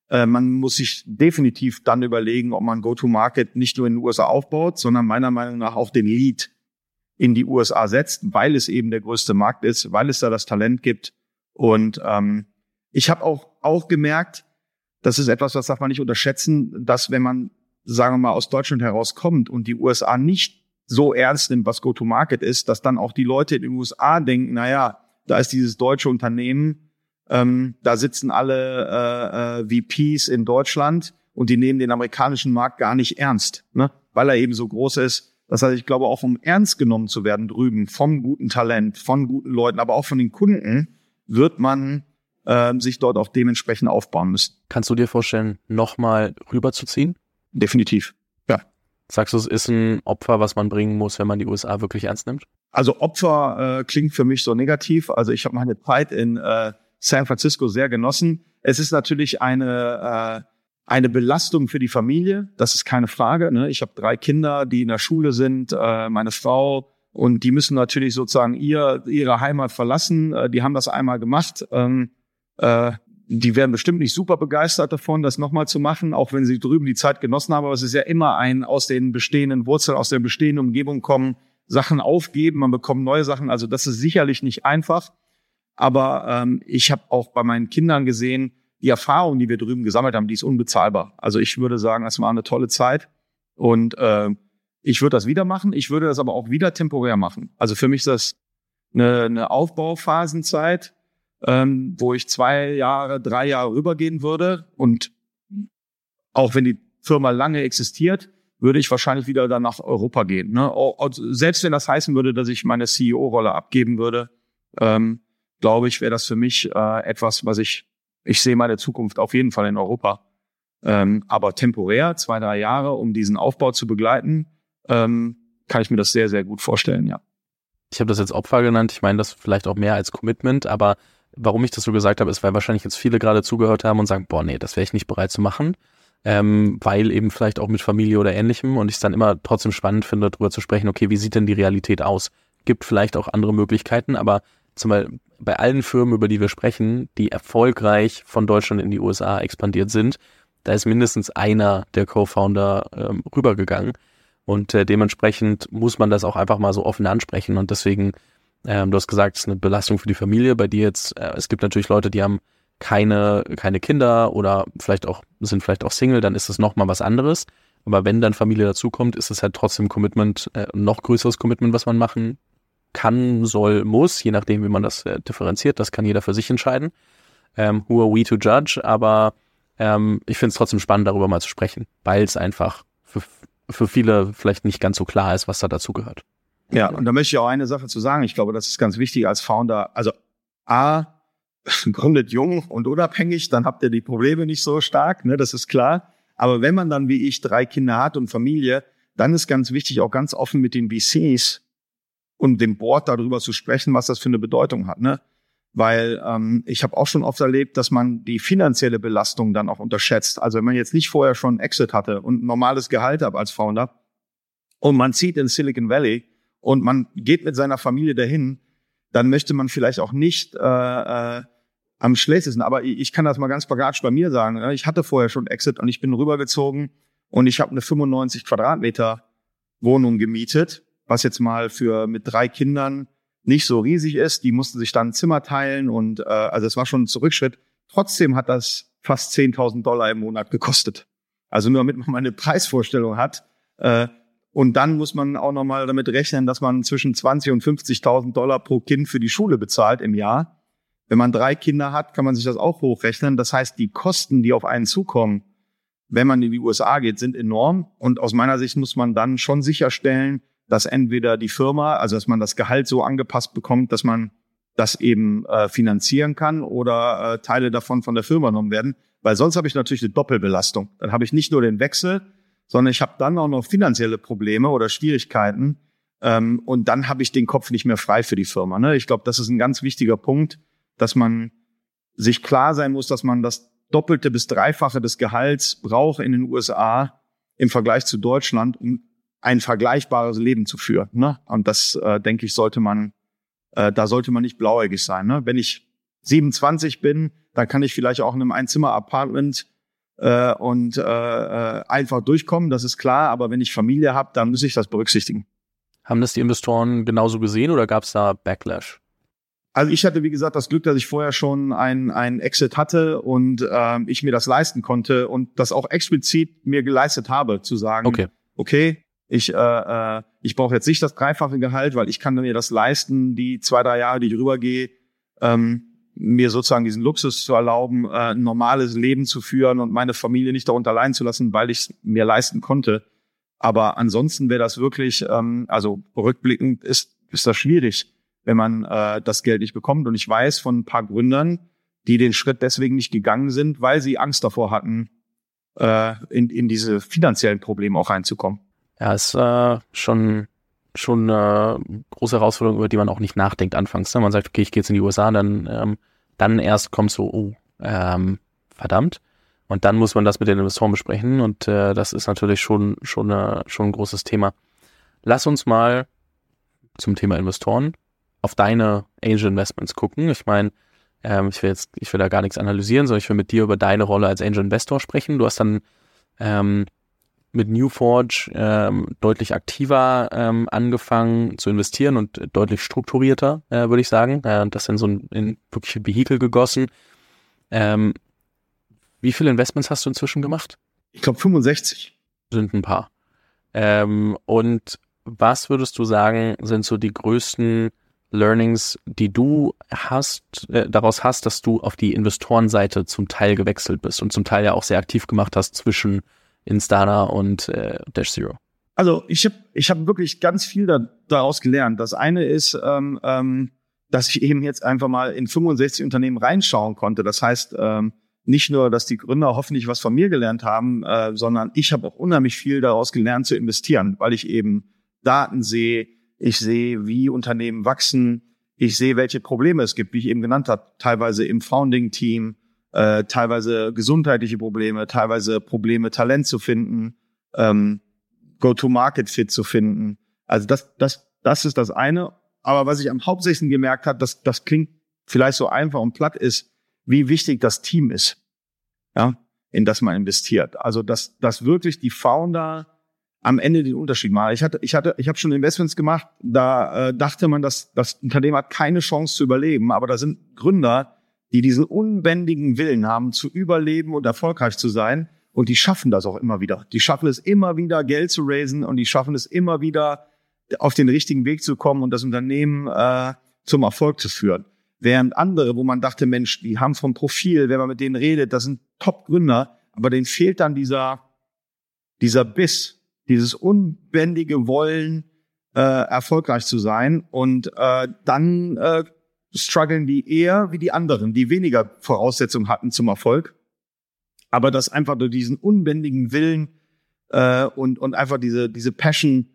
[SPEAKER 1] äh, man muss sich definitiv dann überlegen, ob man Go-to-Market nicht nur in den USA aufbaut, sondern meiner Meinung nach auch den Lead in die USA setzt, weil es eben der größte Markt ist, weil es da das Talent gibt. Und ähm, ich habe auch, auch gemerkt, das ist etwas, das darf man nicht unterschätzen, dass wenn man, sagen wir mal, aus Deutschland herauskommt und die USA nicht so ernst nimmt, was Go-to-Market ist, dass dann auch die Leute in den USA denken, na ja, da ist dieses deutsche Unternehmen, ähm, da sitzen alle äh, äh, VPs in Deutschland und die nehmen den amerikanischen Markt gar nicht ernst, ne? weil er eben so groß ist. Das heißt, ich glaube, auch um ernst genommen zu werden drüben vom guten Talent, von guten Leuten, aber auch von den Kunden, wird man äh, sich dort auch dementsprechend aufbauen müssen.
[SPEAKER 2] Kannst du dir vorstellen, nochmal rüberzuziehen?
[SPEAKER 1] Definitiv, ja.
[SPEAKER 2] Sagst du, es ist ein Opfer, was man bringen muss, wenn man die USA wirklich ernst nimmt?
[SPEAKER 1] Also Opfer äh, klingt für mich so negativ. Also ich habe meine Zeit in äh, San Francisco sehr genossen. Es ist natürlich eine äh, eine Belastung für die Familie, das ist keine Frage. Ne? Ich habe drei Kinder, die in der Schule sind, äh, meine Frau und die müssen natürlich sozusagen ihr ihre Heimat verlassen. Äh, die haben das einmal gemacht. Ähm, äh, die werden bestimmt nicht super begeistert davon, das nochmal zu machen, auch wenn sie drüben die Zeit genossen haben. Aber es ist ja immer ein aus den bestehenden Wurzeln, aus der bestehenden Umgebung kommen, Sachen aufgeben, man bekommt neue Sachen. Also das ist sicherlich nicht einfach. Aber ähm, ich habe auch bei meinen Kindern gesehen, die Erfahrung, die wir drüben gesammelt haben, die ist unbezahlbar. Also ich würde sagen, es war eine tolle Zeit und äh, ich würde das wieder machen. Ich würde das aber auch wieder temporär machen. Also für mich ist das eine, eine Aufbauphasenzeit, ähm, wo ich zwei Jahre, drei Jahre rübergehen würde und auch wenn die Firma lange existiert, würde ich wahrscheinlich wieder dann nach Europa gehen. Ne? Selbst wenn das heißen würde, dass ich meine CEO-Rolle abgeben würde, ähm, glaube ich, wäre das für mich äh, etwas, was ich, ich sehe meine Zukunft auf jeden Fall in Europa. Ähm, aber temporär, zwei, drei Jahre, um diesen Aufbau zu begleiten, ähm, kann ich mir das sehr, sehr gut vorstellen, ja.
[SPEAKER 2] Ich habe das jetzt Opfer genannt. Ich meine das vielleicht auch mehr als Commitment, aber warum ich das so gesagt habe, ist, weil wahrscheinlich jetzt viele gerade zugehört haben und sagen, boah, nee, das wäre ich nicht bereit zu machen ähm, weil eben vielleicht auch mit Familie oder ähnlichem und ich es dann immer trotzdem spannend finde, darüber zu sprechen, okay, wie sieht denn die Realität aus? Gibt vielleicht auch andere Möglichkeiten, aber zum Beispiel bei allen Firmen, über die wir sprechen, die erfolgreich von Deutschland in die USA expandiert sind, da ist mindestens einer der Co-Founder ähm, rübergegangen. Und äh, dementsprechend muss man das auch einfach mal so offen ansprechen. Und deswegen, ähm, du hast gesagt, es ist eine Belastung für die Familie. Bei dir jetzt, äh, es gibt natürlich Leute, die haben keine, keine Kinder oder vielleicht auch, sind vielleicht auch Single, dann ist das nochmal was anderes. Aber wenn dann Familie dazukommt, ist es halt trotzdem Commitment, äh, noch größeres Commitment, was man machen kann, soll, muss, je nachdem, wie man das äh, differenziert. Das kann jeder für sich entscheiden. Ähm, who are we to judge? Aber Ähm, ich finde es trotzdem spannend, darüber mal zu sprechen, weil es einfach für, für viele vielleicht nicht ganz so klar ist, was da dazu gehört.
[SPEAKER 1] Ja, und da möchte ich auch eine Sache zu sagen. Ich glaube, das ist ganz wichtig als Founder. Also A, gründet jung und unabhängig, dann habt ihr die Probleme nicht so stark, ne, das ist klar. Aber wenn man dann wie ich drei Kinder hat und Familie, dann ist ganz wichtig, auch ganz offen mit den VCs und dem Board darüber zu sprechen, was das für eine Bedeutung hat. Ne? Weil ähm, ich habe auch schon oft erlebt, dass man die finanzielle Belastung dann auch unterschätzt. Also wenn man jetzt nicht vorher schon Exit hatte und ein normales Gehalt hat als Founder und man zieht in Silicon Valley und man geht mit seiner Familie dahin, dann möchte man vielleicht auch nicht äh, äh, am schlechtesten. Aber ich, ich kann das mal ganz pragmatisch bei mir sagen. Ne? Ich hatte vorher schon Exit und ich bin rübergezogen und ich habe eine 95 Quadratmeter Wohnung gemietet, was jetzt mal für mit drei Kindern nicht so riesig ist. Die mussten sich dann ein Zimmer teilen und äh, also es war schon ein Zurückschritt. Trotzdem hat das fast 10.000 Dollar im Monat gekostet. Also nur damit man mal eine Preisvorstellung hat. Äh, und dann muss man auch nochmal damit rechnen, dass man zwischen 20 und 50.000 Dollar pro Kind für die Schule bezahlt im Jahr. Wenn man drei Kinder hat, kann man sich das auch hochrechnen. Das heißt, die Kosten, die auf einen zukommen, wenn man in die USA geht, sind enorm. Und aus meiner Sicht muss man dann schon sicherstellen, dass entweder die Firma, also dass man das Gehalt so angepasst bekommt, dass man das eben äh, finanzieren kann oder äh, Teile davon von der Firma genommen werden. Weil sonst habe ich natürlich eine Doppelbelastung. Dann habe ich nicht nur den Wechsel, sondern ich habe dann auch noch finanzielle Probleme oder Schwierigkeiten. Ähm, und dann habe ich den Kopf nicht mehr frei für die Firma. Ne? Ich glaube, das ist ein ganz wichtiger Punkt, dass man sich klar sein muss, dass man das Doppelte bis Dreifache des Gehalts braucht in den USA im Vergleich zu Deutschland, um ein vergleichbares Leben zu führen. Ne? Und das, äh, denke ich, sollte man, äh, da sollte man nicht blauäugig sein. Ne? Wenn ich 27 bin, dann kann ich vielleicht auch in einem Einzimmer-Apartment äh, und äh, äh, einfach durchkommen, das ist klar. Aber wenn ich Familie habe, dann muss ich das berücksichtigen.
[SPEAKER 2] Haben das die Investoren genauso gesehen oder gab es da Backlash?
[SPEAKER 1] Also ich hatte, wie gesagt, das Glück, dass ich vorher schon ein, ein Exit hatte und äh, ich mir das leisten konnte und das auch explizit mir geleistet habe, zu sagen,
[SPEAKER 2] okay,
[SPEAKER 1] okay ich, äh, äh, ich brauche jetzt nicht das dreifache Gehalt, weil ich kann mir das leisten, die zwei, drei Jahre, die ich rübergehe, ähm, mir sozusagen diesen Luxus zu erlauben, äh, ein normales Leben zu führen und meine Familie nicht darunter leiden zu lassen, weil ich es mir leisten konnte. Aber ansonsten wäre das wirklich, ähm, also rückblickend ist, ist das schwierig, wenn man äh, das Geld nicht bekommt. Und ich weiß von ein paar Gründern, die den Schritt deswegen nicht gegangen sind, weil sie Angst davor hatten, äh, in, in diese finanziellen Probleme auch reinzukommen.
[SPEAKER 2] Ja, ist äh, schon schon eine große Herausforderung, über die man auch nicht nachdenkt anfangs. Ne? Man sagt, okay, ich gehe jetzt in die USA, dann, ähm, dann erst kommt so, oh, ähm, verdammt. Und dann muss man das mit den Investoren besprechen und äh, das ist natürlich schon, schon, äh, schon ein großes Thema. Lass uns mal zum Thema Investoren auf deine Angel Investments gucken. Ich meine, ähm, ich will jetzt, ich will da gar nichts analysieren, sondern ich will mit dir über deine Rolle als Angel Investor sprechen. Du hast dann ähm, mit Newforge ähm, deutlich aktiver ähm, angefangen zu investieren und deutlich strukturierter, äh, würde ich sagen. Äh, das in so ein in wirkliche Vehikel gegossen. Ähm, wie viele Investments hast du inzwischen gemacht?
[SPEAKER 1] Ich glaube 65.
[SPEAKER 2] Sind ein paar. Ähm, und was würdest du sagen, sind so die größten Learnings, die du hast, äh, daraus hast, dass du auf die Investorenseite zum Teil gewechselt bist und zum Teil ja auch sehr aktiv gemacht hast zwischen Instana und äh, Dash Zero?
[SPEAKER 1] Also ich habe ich hab wirklich ganz viel da, daraus gelernt. Das eine ist, ähm, ähm, dass ich eben jetzt einfach mal in 65 Unternehmen reinschauen konnte. Das heißt, ähm, nicht nur, dass die Gründer hoffentlich was von mir gelernt haben, äh, sondern ich habe auch unheimlich viel daraus gelernt zu investieren, weil ich eben Daten sehe, ich sehe, wie Unternehmen wachsen, ich sehe, welche Probleme es gibt, wie ich eben genannt habe, teilweise im Founding-Team, äh, teilweise gesundheitliche Probleme, teilweise Probleme, Talent zu finden, ähm, Go-to-Market-Fit zu finden. Also das, das, das ist das eine. Aber was ich am hauptsächlichen gemerkt habe, das, das klingt vielleicht so einfach und platt ist, wie wichtig das Team ist, ja, in das man investiert. Also dass, dass wirklich die Founder am Ende den Unterschied machen. Ich hatte, ich hatte, ich habe schon Investments gemacht, da äh, dachte man, dass das Unternehmen hat keine Chance zu überleben, aber da sind Gründer, die diesen unbändigen Willen haben, zu überleben und erfolgreich zu sein. Und die schaffen das auch immer wieder. Die schaffen es immer wieder, Geld zu raisen und die schaffen es immer wieder, auf den richtigen Weg zu kommen und das Unternehmen äh, zum Erfolg zu führen. Während andere, wo man dachte, Mensch, die haben vom Profil, wenn man mit denen redet, das sind Top-Gründer, aber denen fehlt dann dieser, dieser Biss, dieses unbändige Wollen, äh, erfolgreich zu sein. Und äh, dann äh, strugglen die eher wie die anderen, die weniger Voraussetzungen hatten zum Erfolg. Aber das einfach durch diesen unbändigen Willen äh, und, und einfach diese, diese Passion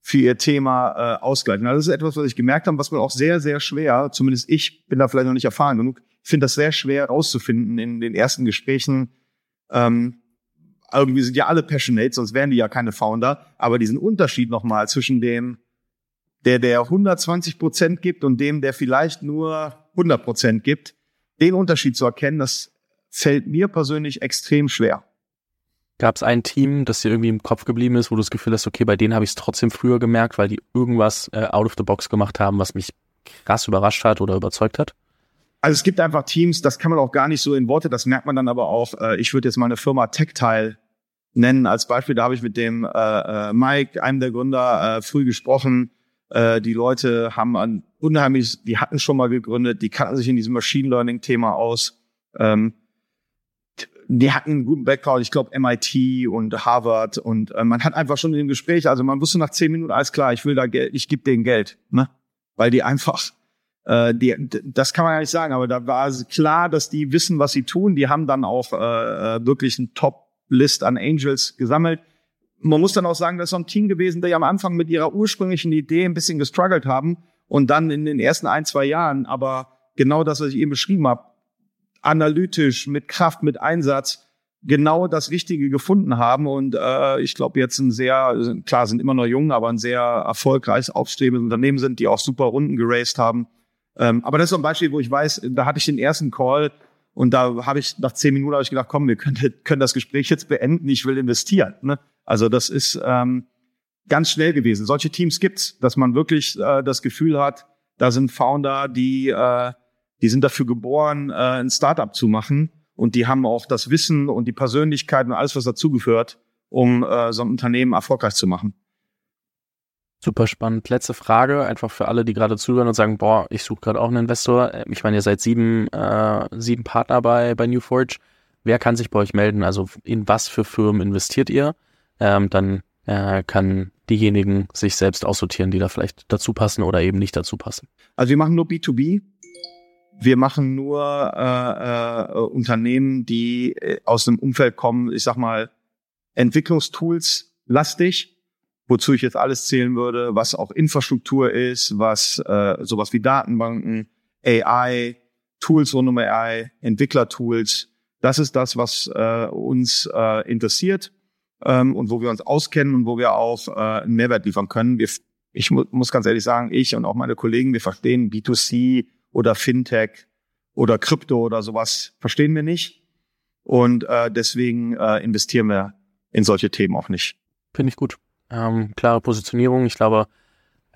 [SPEAKER 1] für ihr Thema äh, ausgleichen. Also das ist etwas, was ich gemerkt habe, was man auch sehr, sehr schwer, zumindest ich bin da vielleicht noch nicht erfahren genug, finde das sehr schwer rauszufinden in den ersten Gesprächen. Ähm, irgendwie sind ja alle passionate, sonst wären die ja keine Founder. Aber diesen Unterschied nochmal zwischen dem, der, der 120 Prozent gibt und dem, der vielleicht nur 100 Prozent gibt, den Unterschied zu erkennen, das fällt mir persönlich extrem schwer.
[SPEAKER 2] Gab es ein Team, das dir irgendwie im Kopf geblieben ist, wo du das Gefühl hast, okay, bei denen habe ich es trotzdem früher gemerkt, weil die irgendwas äh, out of the box gemacht haben, was mich krass überrascht hat oder überzeugt hat?
[SPEAKER 1] Also es gibt einfach Teams, das kann man auch gar nicht so in Worte, das merkt man dann aber auch. Äh, ich würde jetzt mal eine Firma Tactile nennen als Beispiel. Da habe ich mit dem äh, äh, Mike, einem der Gründer, äh, früh gesprochen. Äh, die Leute haben an unheimlich, die hatten schon mal gegründet, die kannten sich in diesem Machine Learning Thema aus. Ähm, die hatten einen guten Background, ich glaube MIT und Harvard und äh, man hat einfach schon in dem Gespräch, also man wusste nach zehn Minuten alles klar, ich will da Geld, ich gebe denen Geld, ne? Weil die einfach, äh, die, das kann man ja nicht sagen, aber da war klar, dass die wissen, was sie tun. Die haben dann auch äh, äh wirklich einen Top-List an Angels gesammelt. Man muss dann auch sagen, das ist so ein Team gewesen, die am Anfang mit ihrer ursprünglichen Idee ein bisschen gestruggelt haben und dann in den ersten ein, zwei Jahren aber genau das, was ich eben beschrieben habe, analytisch, mit Kraft, mit Einsatz genau das Richtige gefunden haben und äh, ich glaube jetzt ein sehr, klar sind immer noch jung, aber ein sehr erfolgreiches, aufstrebendes Unternehmen sind, die auch super Runden geraced haben. Ähm, aber das ist so ein Beispiel, wo ich weiß, da hatte ich den ersten Call und da habe ich nach zehn Minuten habe ich gedacht, komm, wir können, können das Gespräch jetzt beenden, ich will investieren. Ne? Also das ist ähm, ganz schnell gewesen. Solche Teams gibt's, dass man wirklich äh, das Gefühl hat, da sind Founder, die äh, die sind dafür geboren, äh, ein Startup zu machen und die haben auch das Wissen und die Persönlichkeit und alles, was dazugehört, um äh, so ein Unternehmen erfolgreich zu machen.
[SPEAKER 2] Super spannend. Letzte Frage, einfach für alle, die gerade zuhören und sagen, boah, ich suche gerade auch einen Investor. Ähm, ich meine, ihr seid sieben, äh, sieben Partner bei, bei Newforge. Wer kann sich bei euch melden? Also in was für Firmen investiert ihr? Ähm, dann äh, kann diejenigen sich selbst aussortieren, die da vielleicht dazu passen oder eben nicht dazu passen.
[SPEAKER 1] Also wir machen nur B2B. Wir machen nur äh, äh, Unternehmen, die äh, aus einem Umfeld kommen, ich sag mal, Entwicklungstools lastig, wozu ich jetzt alles zählen würde, was auch Infrastruktur ist, was äh, sowas wie Datenbanken, AI, Tools rund um AI, Entwicklertools. Das ist das, was äh, uns äh, interessiert ähm, und wo wir uns auskennen und wo wir auch äh, einen Mehrwert liefern können. Wir, ich mu muss ganz ehrlich sagen, ich und auch meine Kollegen, wir verstehen B2C oder Fintech oder Krypto oder sowas verstehen wir nicht. Und äh, deswegen äh, investieren wir in solche Themen auch nicht.
[SPEAKER 2] Finde ich gut. Ähm, klare Positionierung. Ich glaube,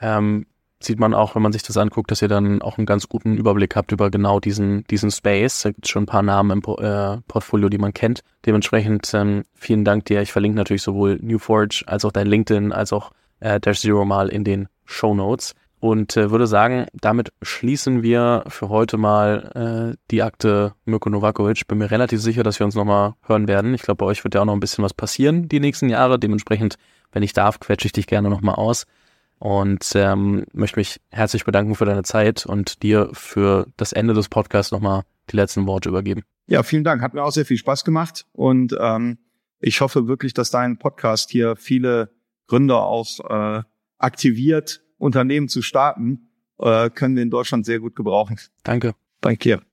[SPEAKER 2] ähm, sieht man auch, wenn man sich das anguckt, dass ihr dann auch einen ganz guten Überblick habt über genau diesen, diesen Space. Da gibt schon ein paar Namen im äh, Portfolio, die man kennt. Dementsprechend ähm, vielen Dank dir. Ich verlinke natürlich sowohl Newforge als auch dein LinkedIn als auch äh, Dash Zero mal in den Show Notes und äh, würde sagen, damit schließen wir für heute mal äh, die Akte Mirko Novakovic. Bin mir relativ sicher, dass wir uns nochmal hören werden. Ich glaube, bei euch wird ja auch noch ein bisschen was passieren die nächsten Jahre. Dementsprechend, wenn ich darf, quetsche ich dich gerne nochmal aus. Und ähm, möchte mich herzlich bedanken für deine Zeit und dir für das Ende des Podcasts nochmal die letzten Worte übergeben.
[SPEAKER 1] Ja, vielen Dank. Hat mir auch sehr viel Spaß gemacht. Und ähm, ich hoffe wirklich, dass dein Podcast hier viele Gründer auch äh, aktiviert Unternehmen zu starten, äh, können wir in Deutschland sehr gut gebrauchen.
[SPEAKER 2] Danke.
[SPEAKER 1] Danke.